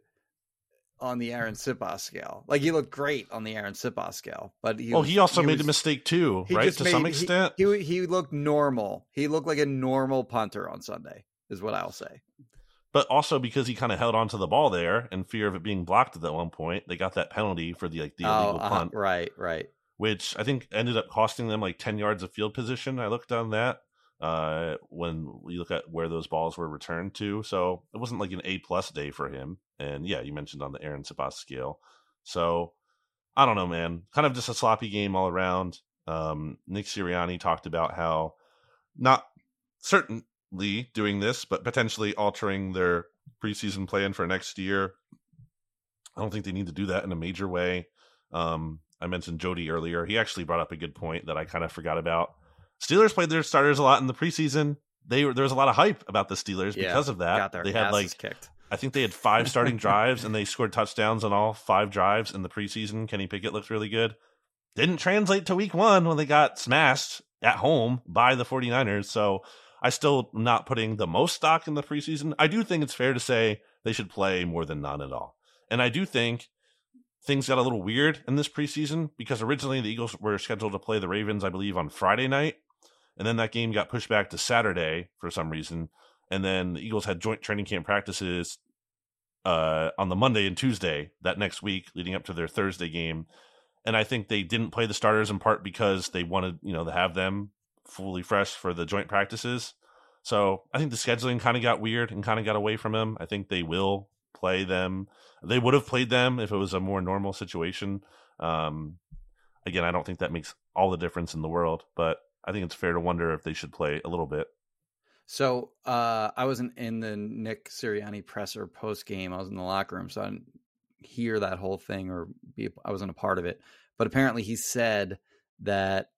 on the Arryn Siposs scale. Like he looked great on the Arryn Siposs scale, but he well, was, he also he made was, a mistake too, right? To made, some extent, he, he, he looked normal. He looked like a normal punter on Sunday, is what I'll say but also because he kind of held onto the ball there in fear of it being blocked at that one point, they got that penalty for the like the oh, illegal uh, punt. Right, right. Which I think ended up costing them like ten yards of field position. I looked on that uh, when you look at where those balls were returned to. So it wasn't like an A plus day for him. And yeah, you mentioned on the Arryn Siposs scale. So I don't know, man. Kind of just a sloppy game all around. Um, Nick Sirianni talked about how not certainly doing this, but potentially altering their preseason plan for next year. I don't think they need to do that in a major way. Um, I mentioned Jody earlier. He actually brought up a good point that I kind of forgot about. Steelers played their starters a lot in the preseason. They there was a lot of hype about the Steelers yeah, because of that. they had like kicked. I think they had five starting drives and they scored touchdowns on all five drives in the preseason. Kenny Pickett looked really good. Didn't translate to week one when they got smashed at home by the 49ers. So I still not putting the most stock in the preseason. I do think it's fair to say they should play more than none at all. And I do think things got a little weird in this preseason because originally the Eagles were scheduled to play the Ravens, I believe, on Friday night. And then that game got pushed back to Saturday for some reason. And then the Eagles had joint training camp practices uh, on the Monday and Tuesday that next week, leading up to their Thursday game. And I think they didn't play the starters in part because they wanted, you know, to have them fully fresh for the joint practices. So I think the scheduling kind of got weird and kind of got away from him. I think they will play them. They would have played them if it was a more normal situation. Um, again, I don't think that makes all the difference in the world, but I think it's fair to wonder if they should play a little bit. So uh, I wasn't in the Nick Sirianni presser post game. I was in the locker room, so I didn't hear that whole thing or be. I wasn't a part of it. But apparently, he said that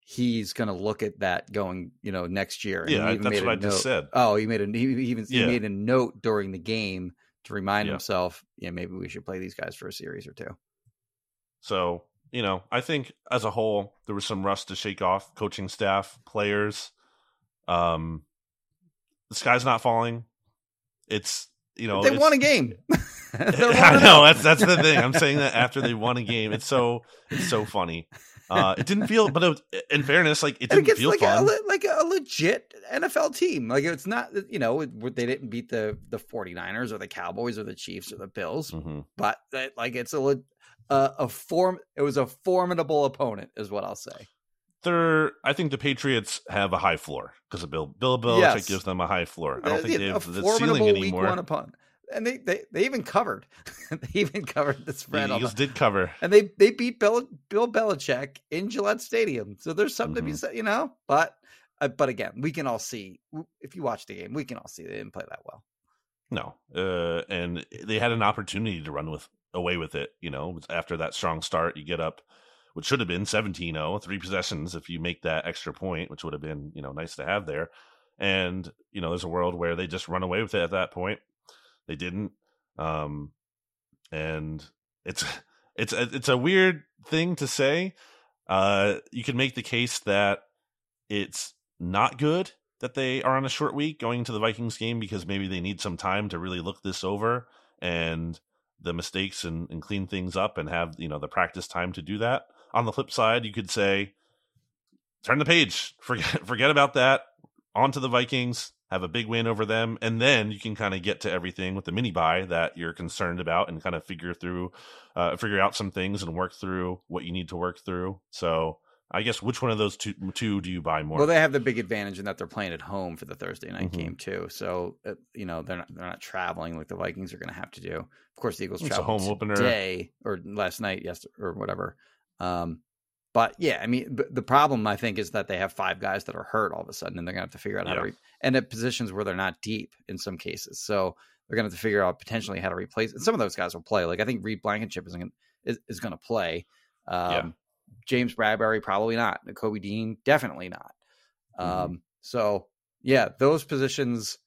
he's going to look at that going, you know, next year. And yeah, that's what I just said. Oh, he made a he even yeah. he made a note during the game to remind yeah. himself, yeah, maybe we should play these guys for a series or two. So you know, I think as a whole there was some rust to shake off, coaching staff, players. Um, the sky's not falling. It's you know they won a game. I know that's that's the thing. I'm saying that after they won a game. It's so it's so funny. Uh, it didn't feel, but it was, in fairness, like it didn't feel like fun. A, like a legit NFL team. Like it's not, you know, they didn't beat the the 49ers or the Cowboys or the Chiefs or the Bills, mm-hmm. but like it's a a, a form. It was a formidable opponent, is what I'll say. They're I think the Patriots have a high floor because of Bill Bill Belichick Yes. gives them a high floor. I don't think the- they have the formidable ceiling week anymore. one upon, and they, they they even covered. they even covered the The spread on Eagles the, did cover. and they they beat Bill Bill Belichick in Gillette Stadium. So there's something to be Mhm. said, you know. But uh, but again, we can all see if you watch the game, we can all see they didn't play that well. No, uh, and they had an opportunity to run with away with it. You know, after that strong start, you get up, which should have been 17-0, three possessions if you make that extra point, which would have been you know nice to have there. And you know, there's a world where they just run away with it at that point. They didn't, um, and it's it's it's a weird thing to say. Uh, you can make the case that it's not good that they are on a short week going to the Vikings game because maybe they need some time to really look this over and the mistakes and, and clean things up and have you know the practice time to do that. On the flip side, you could say turn the page, forget forget about that, on to the Vikings, have a big win over them, and then you can kind of get to everything with the mini buy that you're concerned about and kind of figure through, uh, figure out some things and work through what you need to work through. So I guess which one of those two two do you buy more? Well, they have the big advantage in that they're playing at home for the Thursday night Mhm. game too. So uh, you know they're not they're not traveling like the Vikings are going to have to do. Of course, the Eagles It's traveled home opener. today or last night, yes, or whatever. Um, but yeah, I mean, the problem I think is that they have five guys that are hurt all of a sudden, and they're to have to figure out how Yeah. to re- and at positions where they're not deep in some cases. So they're going to have to figure out potentially how to replace. And some of those guys will play. Like I think Reed Blankenship is going is, is to play. Um, Yeah. James Bradberry probably not. Kobe Dean definitely not. Mhm. Um, so yeah, those positions,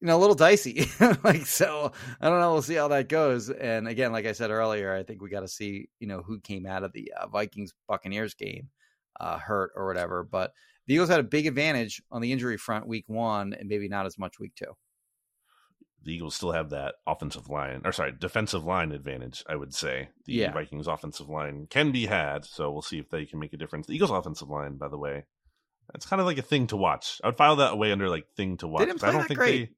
you know, a little dicey. like so, I don't know. We'll see how that goes. And again, like I said earlier, I think we got to see, you know, who came out of the uh, Vikings Buccaneers game uh, hurt or whatever. But the Eagles had a big advantage on the injury front week one, and maybe not as much week two. the Eagles still have that offensive line, or sorry, defensive line advantage. I would say the Yeah. Vikings offensive line can be had, so we'll see if they can make a difference. The Eagles offensive line, by the way, that's kind of like a thing to watch. I would file that away under like thing to watch. I don't that think great. they.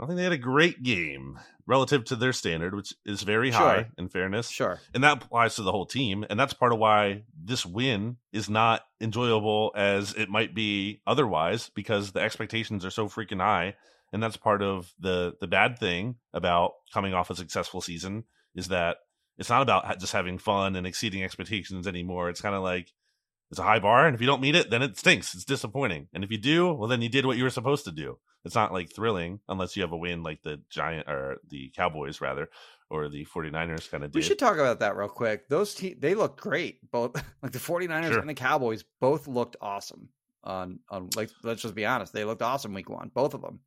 I think they had a great game relative to their standard, which is very Sure. high. In fairness, Sure. and that applies to the whole team and that's part of why this win is not enjoyable as it might be otherwise because the expectations are so freaking high and that's part of the the bad thing about coming off a successful season is that it's not about just having fun and exceeding expectations anymore it's kind of like it's a high bar and if you don't meet it then it stinks it's disappointing and if you do well then you did what you were supposed to do it's not like thrilling unless you have a win like the giant or the cowboys rather or the 49ers kind of did We should talk about that real quick. Those te- they look great. Both like the 49ers Sure. and the Cowboys both looked awesome. On on like let's just be honest, they looked awesome week 1, both of them.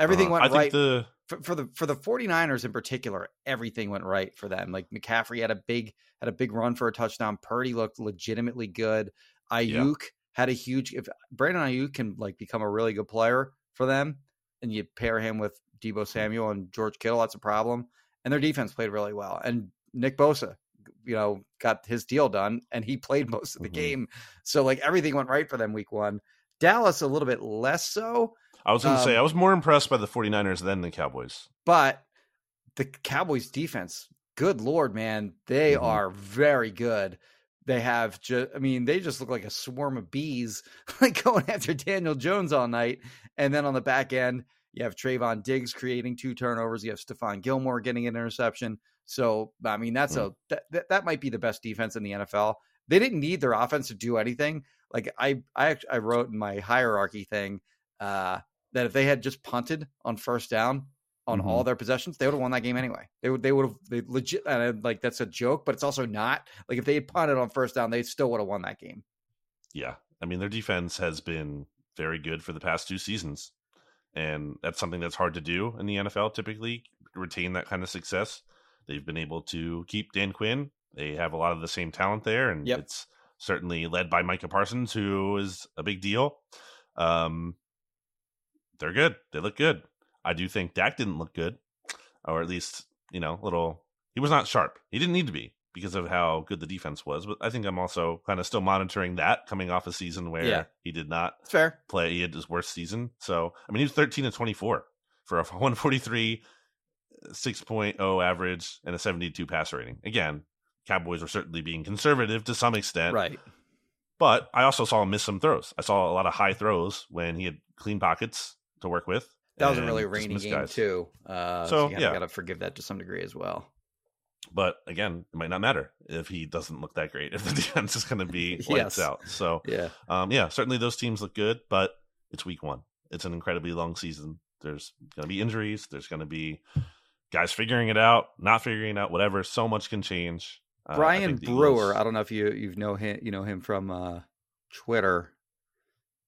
Everything Uh, went I think right the for, for the for the 49ers in particular, everything went right for them. Like McCaffrey had a big had a big run for a touchdown. Purdy looked legitimately good. Aiyuk had a huge if Brandon Aiyuk can like become a really good player for them and you pair him with Deebo Samuel and George Kittle, that's a problem. And their defense played really well. And Nick Bosa, you know, got his deal done and he played most of the Mhm. game. So like everything went right for them week 1. Dallas a little bit less so. I was going to say Um, I was more impressed by the 49ers than the Cowboys. But the Cowboys defense, good lord, man, they Mhm. are very good. They have just, I mean, they just look like a swarm of bees, like going after Daniel Jones all night. And then on the back end, you have Trevon Diggs creating two turnovers. You have Stephon Gilmore getting an interception. So, I mean, that's a that, that that might be the best defense in the NFL. They didn't need their offense to do anything. Like I, I, I wrote in my hierarchy thing uh, that if they had just punted on first down on Mhm. all their possessions, they would have won that game anyway. They would, they would have, they legit, and like that's a joke, but it's also not. Like if they had punted on first down, they still would have won that game. Yeah. I mean, their defense has been very good for the past two seasons. And that's something that's hard to do in the NFL typically, retain that kind of success. They've been able to keep Dan Quinn. They have a lot of the same talent there, and Yep. it's certainly led by Micah Parsons, who is a big deal. Um, they're good. They look good. I do think Dak didn't look good, or at least you know, a little. He was not sharp. He didn't need to be because of how good the defense was. But I think I'm also kind of still monitoring that coming off a season where Yeah. he did not It's fair. play. He had his worst season. So I mean, he was 13 and 24 for a 143, uh, 6.0 average, and a 72 passer rating. Again, Cowboys were certainly being conservative to some extent, Right. But I also saw him miss some throws. I saw a lot of high throws when he had clean pockets to work with. That was a really rainy game too. Uh, so, So, you yeah. got to forgive that to some degree as well. But again, it might not matter if he doesn't look that great. If the defense is going to be lights Yes. out. So Yeah. um, yeah, certainly those teams look good, but it's week one. It's an incredibly long season. There's going to be injuries. There's going to be guys figuring it out, not figuring it out, whatever. So much can change. Uh, I Brian Brewer. Eagles- I don't know if you you know him. You know him from uh, Twitter.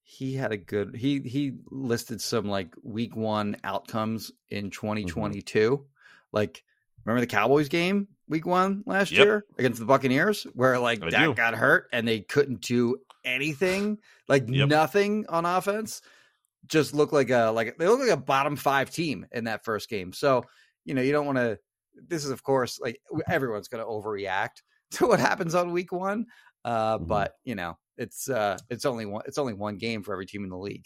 He had a good. He he listed some like week one outcomes in 2022. Like remember the Cowboys game week one last Yep. year against the Buccaneers, where like I Dak do. got hurt and they couldn't do anything, like Yep. nothing on offense. Just looked like a like they look like a bottom five team in that first game. So you know you don't want to. This is of course like everyone's going to overreact to what happens on week one. Uh, Mhm. But you know, it's uh, it's only one. It's only one game for every team in the league.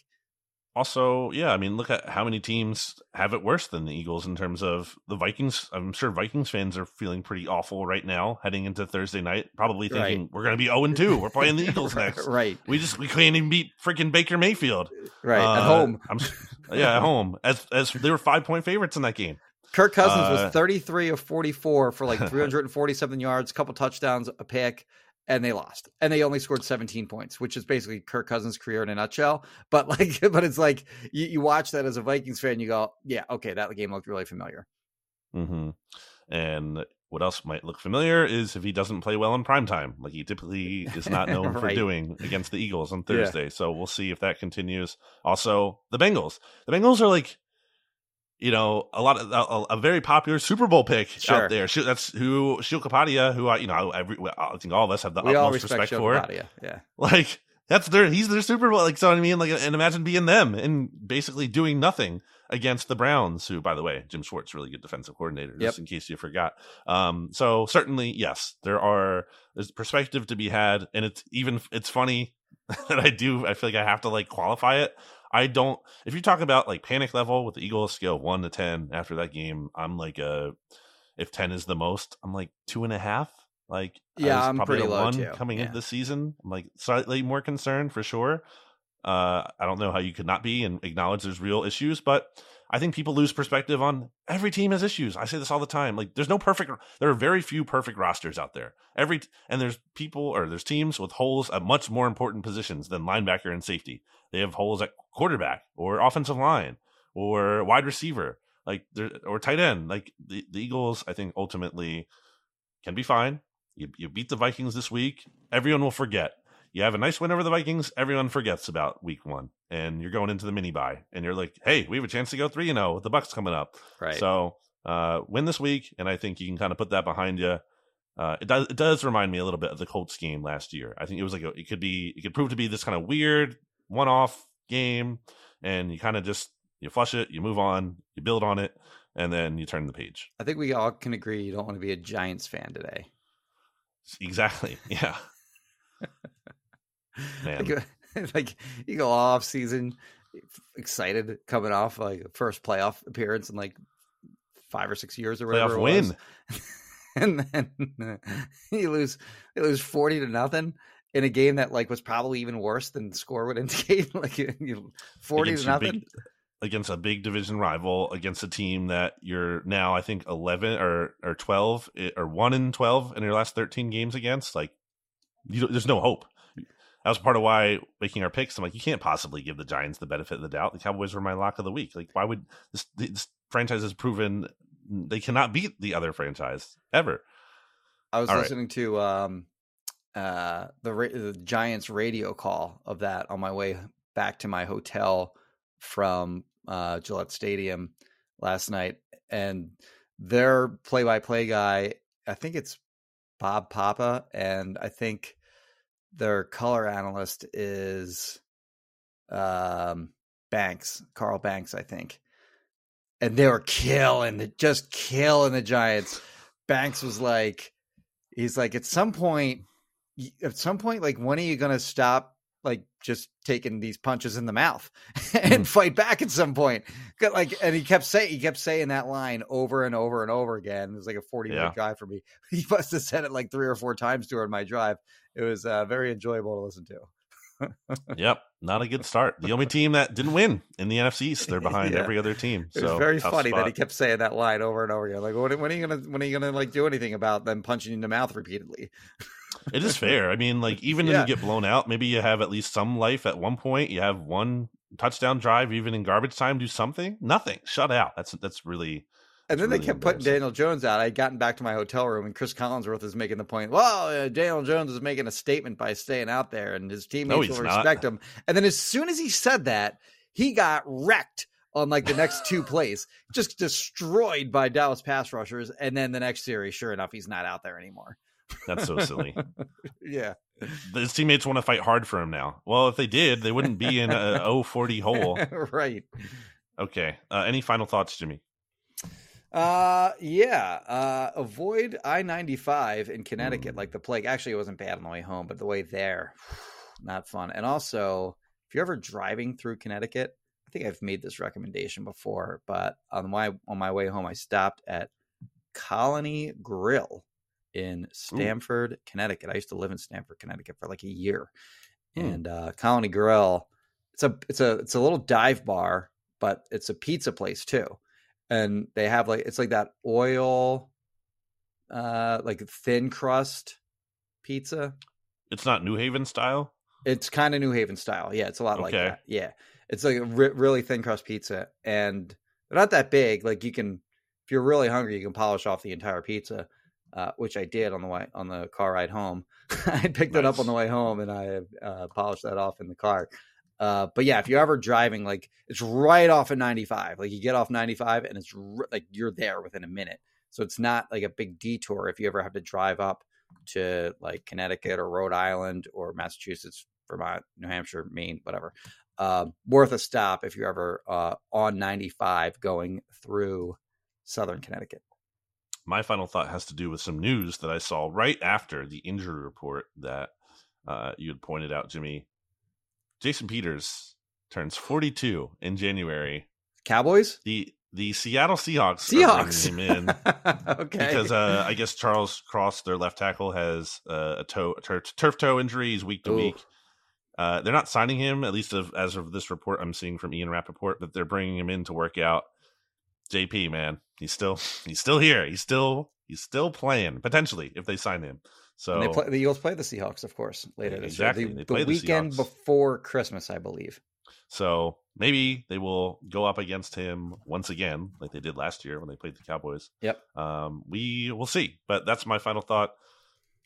Also, yeah, I mean, look at how many teams have it worse than the Eagles in terms of the Vikings. I'm sure Vikings fans are feeling pretty awful right now heading into Thursday night, probably thinking Right. we're going to be 0 2. We're playing the Eagles next. right? We just we can't even beat freaking Baker Mayfield. Right at Uh, home. I'm, yeah, at home. As as they were five point favorites in that game. Kirk Cousins uh, was 33 of 44 for like 347 yards, a couple touchdowns, a pick, and they lost. And they only scored 17 points, which is basically Kirk Cousins' career in a nutshell. But like, but it's like you, you watch that as a Vikings fan, you go, yeah, okay, that game looked really familiar. mm-hmm. And what else might look familiar is if he doesn't play well in prime time, like he typically is not known for doing against the Eagles on Yeah. Thursday. So we'll see if that continues. Also, the Bengals. The Bengals are like, you know, a lot of a, a very popular Super Bowl pick Sure. out there. Sh- That's who Sheil Kapadia, who I, you know, every, I think all of us have the we utmost respect, respect for. Kapadia. Yeah. Like that's their he's their Super Bowl. Like so, I mean, like, and imagine being them and basically doing nothing against the Browns, who, by the way, Jim Schwartz, really good defensive coordinator. Just Yep. in case you forgot. Um, so certainly, yes, there are there's perspective to be had, and it's even it's funny that I do. I feel like I have to like qualify it. I don't. If you talk about like panic level with the Eagles scale one to ten after that game, I'm like a. If ten is the most, I'm like two and a half. Like I Yeah, was I'm probably pretty a low, one too. coming Yeah. into the season. I'm like slightly more concerned for sure. Uh, I don't know how you could not be and acknowledge there's real issues, but I think people lose perspective on every team has issues. I say this all the time. Like there's no perfect there are very few perfect rosters out there. Every and there's people or there's teams with holes at much more important positions than linebacker and safety. They have holes at quarterback or offensive line or wide receiver, like or tight end. Like the, the Eagles, I think ultimately can be fine. You, you beat the Vikings this week. Everyone will forget. You have a nice win over the Vikings. Everyone forgets about week one, and you're going into the mini bye, and you're like, "Hey, we have a chance to go three and zero with the Bucks coming up." Right. So uh, win this week, and I think you can kind of put that behind you. Uh, it does. It does remind me a little bit of the Colts game last year. I think it was like a, it could be. It could prove to be this kind of weird one-off game, and you kind of just you flush it, you move on, you build on it, and then you turn the page. I think we all can agree you don't want to be a Giants fan today. Exactly. Yeah. Man. Like, like you go off season excited coming off like first playoff appearance in like five or six years or whatever Playoff win. and then you lose you lose 40 to nothing in a game that like was probably even worse than the score would indicate like you, 40 Against to nothing big- against a big division rival, against a team that you're now, I think, eleven or or twelve eh, or one in twelve in your last thirteen games against. Like, you don't, there's no hope. That was part of why making our picks. I'm like, you can't possibly give the Giants the benefit of the doubt. The Cowboys were my lock of the week. Like, why would this, this franchise has proven they cannot beat the other franchise ever? I was All right. listening to um, uh, the, the Giants radio call of that on my way back to my hotel from uh, Gillette Stadium last night, and their play-by-play guy, I think it's Bob Papa, and I think their color analyst is um, Banks, Carl Banks, I think. And they were killing the just killing the Giants. Banks was like, he's like, at some point, at some point, like, when are you going to stop like just taking these punches in the mouth and Mhm. fight back at some point. Like, and he kept saying he kept saying that line over and over and over again. It was like a forty minute Yeah. drive for me. He must have said it like three or four times during my drive. It was uh, very enjoyable to listen to. Yep, not a good start. The only team that didn't win in the NFC East. They're behind Yeah. every other team. It so was very funny that he kept saying that line over and over again. Like, when, when are you gonna when are you gonna like do anything about them punching you in the mouth repeatedly? It is fair. I mean, like even Yeah. when you get blown out, maybe you have at least some life at one point. You have one touchdown drive, even in garbage time. Do something. Nothing. Shut out. That's that's really. And then It's they really kept putting. Daniel Jones out. I had gotten back to my hotel room, and Cris Collinsworth is making the point. Well, uh, Daniel Jones is making a statement by staying out there, and his teammates he's will not. respect him. And then as soon as he said that, he got wrecked on like the next two plays, just destroyed by Dallas pass rushers. And then the next series, sure enough, he's not out there anymore. That's so silly. Yeah, His teammates want to fight hard for him now. Well, if they did, they wouldn't be in a 040 hole. right. Okay. Uh, any final thoughts, Jimmy? Uh, yeah. Uh, avoid I ninety five in Connecticut Mm. like the plague. Actually, it wasn't bad on the way home, but the way there, not fun. And also, if you're ever driving through Connecticut, I think I've made this recommendation before, but on my on my way home, I stopped at Colony Grill in Stamford, Connecticut. I used to live in Stamford, Connecticut for like a year, Hmm. and uh, Colony Grill. It's a it's a it's a little dive bar, but it's a pizza place too and they have like it's like that oil uh like thin crust pizza. It's not New Haven style. it's kind of new haven style. Yeah it's a lot like that. Yeah. It's like a re- really thin crust pizza and they're not that big like you can if you're really hungry you can polish off the entire pizza uh, which i did on the way on the car ride home. I picked it up on the way home and i uh, polished that off in the car uh, but yeah, if you're ever driving, like it's right off of 95. Like you get off 95 and it's r- like you're there within a minute. So it's not like a big detour if you ever have to drive up to like Connecticut or Rhode Island or Massachusetts, Vermont, New Hampshire, Maine, whatever. Uh, worth a stop if you're ever uh, on 95 going through Southern Connecticut. My final thought has to do with some news that I saw right after the injury report that uh, you had pointed out, Jimmy. Jason Peters turns 42 in January. Cowboys? The the Seattle Seahawks, Seahawks. him in okay. because uh, I guess Charles Cross, their left tackle, has uh, a toe a tur- turf toe injury. He's week to Ooh. week. Uh, they're not signing him, at least of, as of this report I'm seeing from Ian Rapoport, but they're bringing him in to work out. JP, man, he's still he's still here. He's still he's still playing potentially if they sign him. So And they play, the Eagles play the Seahawks, of course, later this Exactly. year. They The, play the the weekend Seahawks. before Christmas, I believe. So maybe they will go up against him once again, like they did last year when they played the Cowboys. Yep. Um, we will see. But that's my final thought.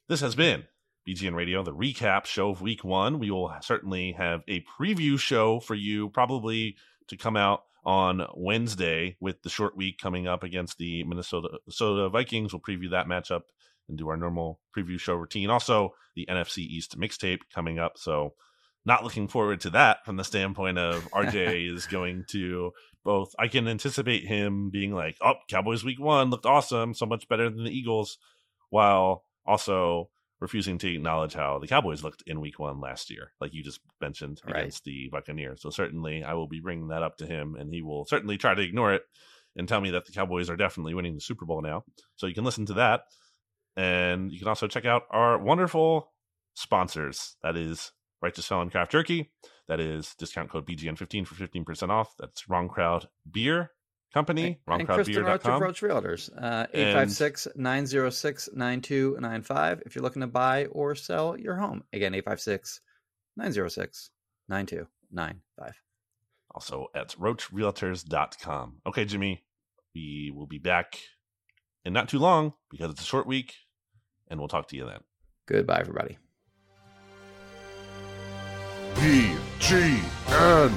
This has been BGN Radio, the recap show of week one. We will certainly have a preview show for you, probably to come out on Wednesday with the short week coming up against the Minnesota, Minnesota Vikings. We'll preview that matchup and do our normal preview show routine. Also, the NFC East mixtape coming up. So, not looking forward to that from the standpoint of RJ is going to both. I can anticipate him being like, "Oh, Cowboys week one looked awesome, so much better than the Eagles," while also refusing to acknowledge how the Cowboys looked in week one last year, like you just mentioned Right. against the Buccaneers. So certainly, I will be bringing that up to him, and he will certainly try to ignore it and tell me that the Cowboys are definitely winning the Super Bowl now. So you can listen to that. And you can also check out our wonderful sponsors. That is Righteous Felon Craft Jerky. That is discount code BGN15 for 15% off. That's Wrong Crowd Beer Company, and Kristin Roach of wrongcrowdbeer.com. Roach Realtors, uh, 856-906-9295 if you're looking to buy or sell your home. Again, 856-906-9295. Also at roachrealtors.com. Okay, Jimmy, we will be back in not too long because it's a short week, and we'll talk to you then. Goodbye, everybody. BGN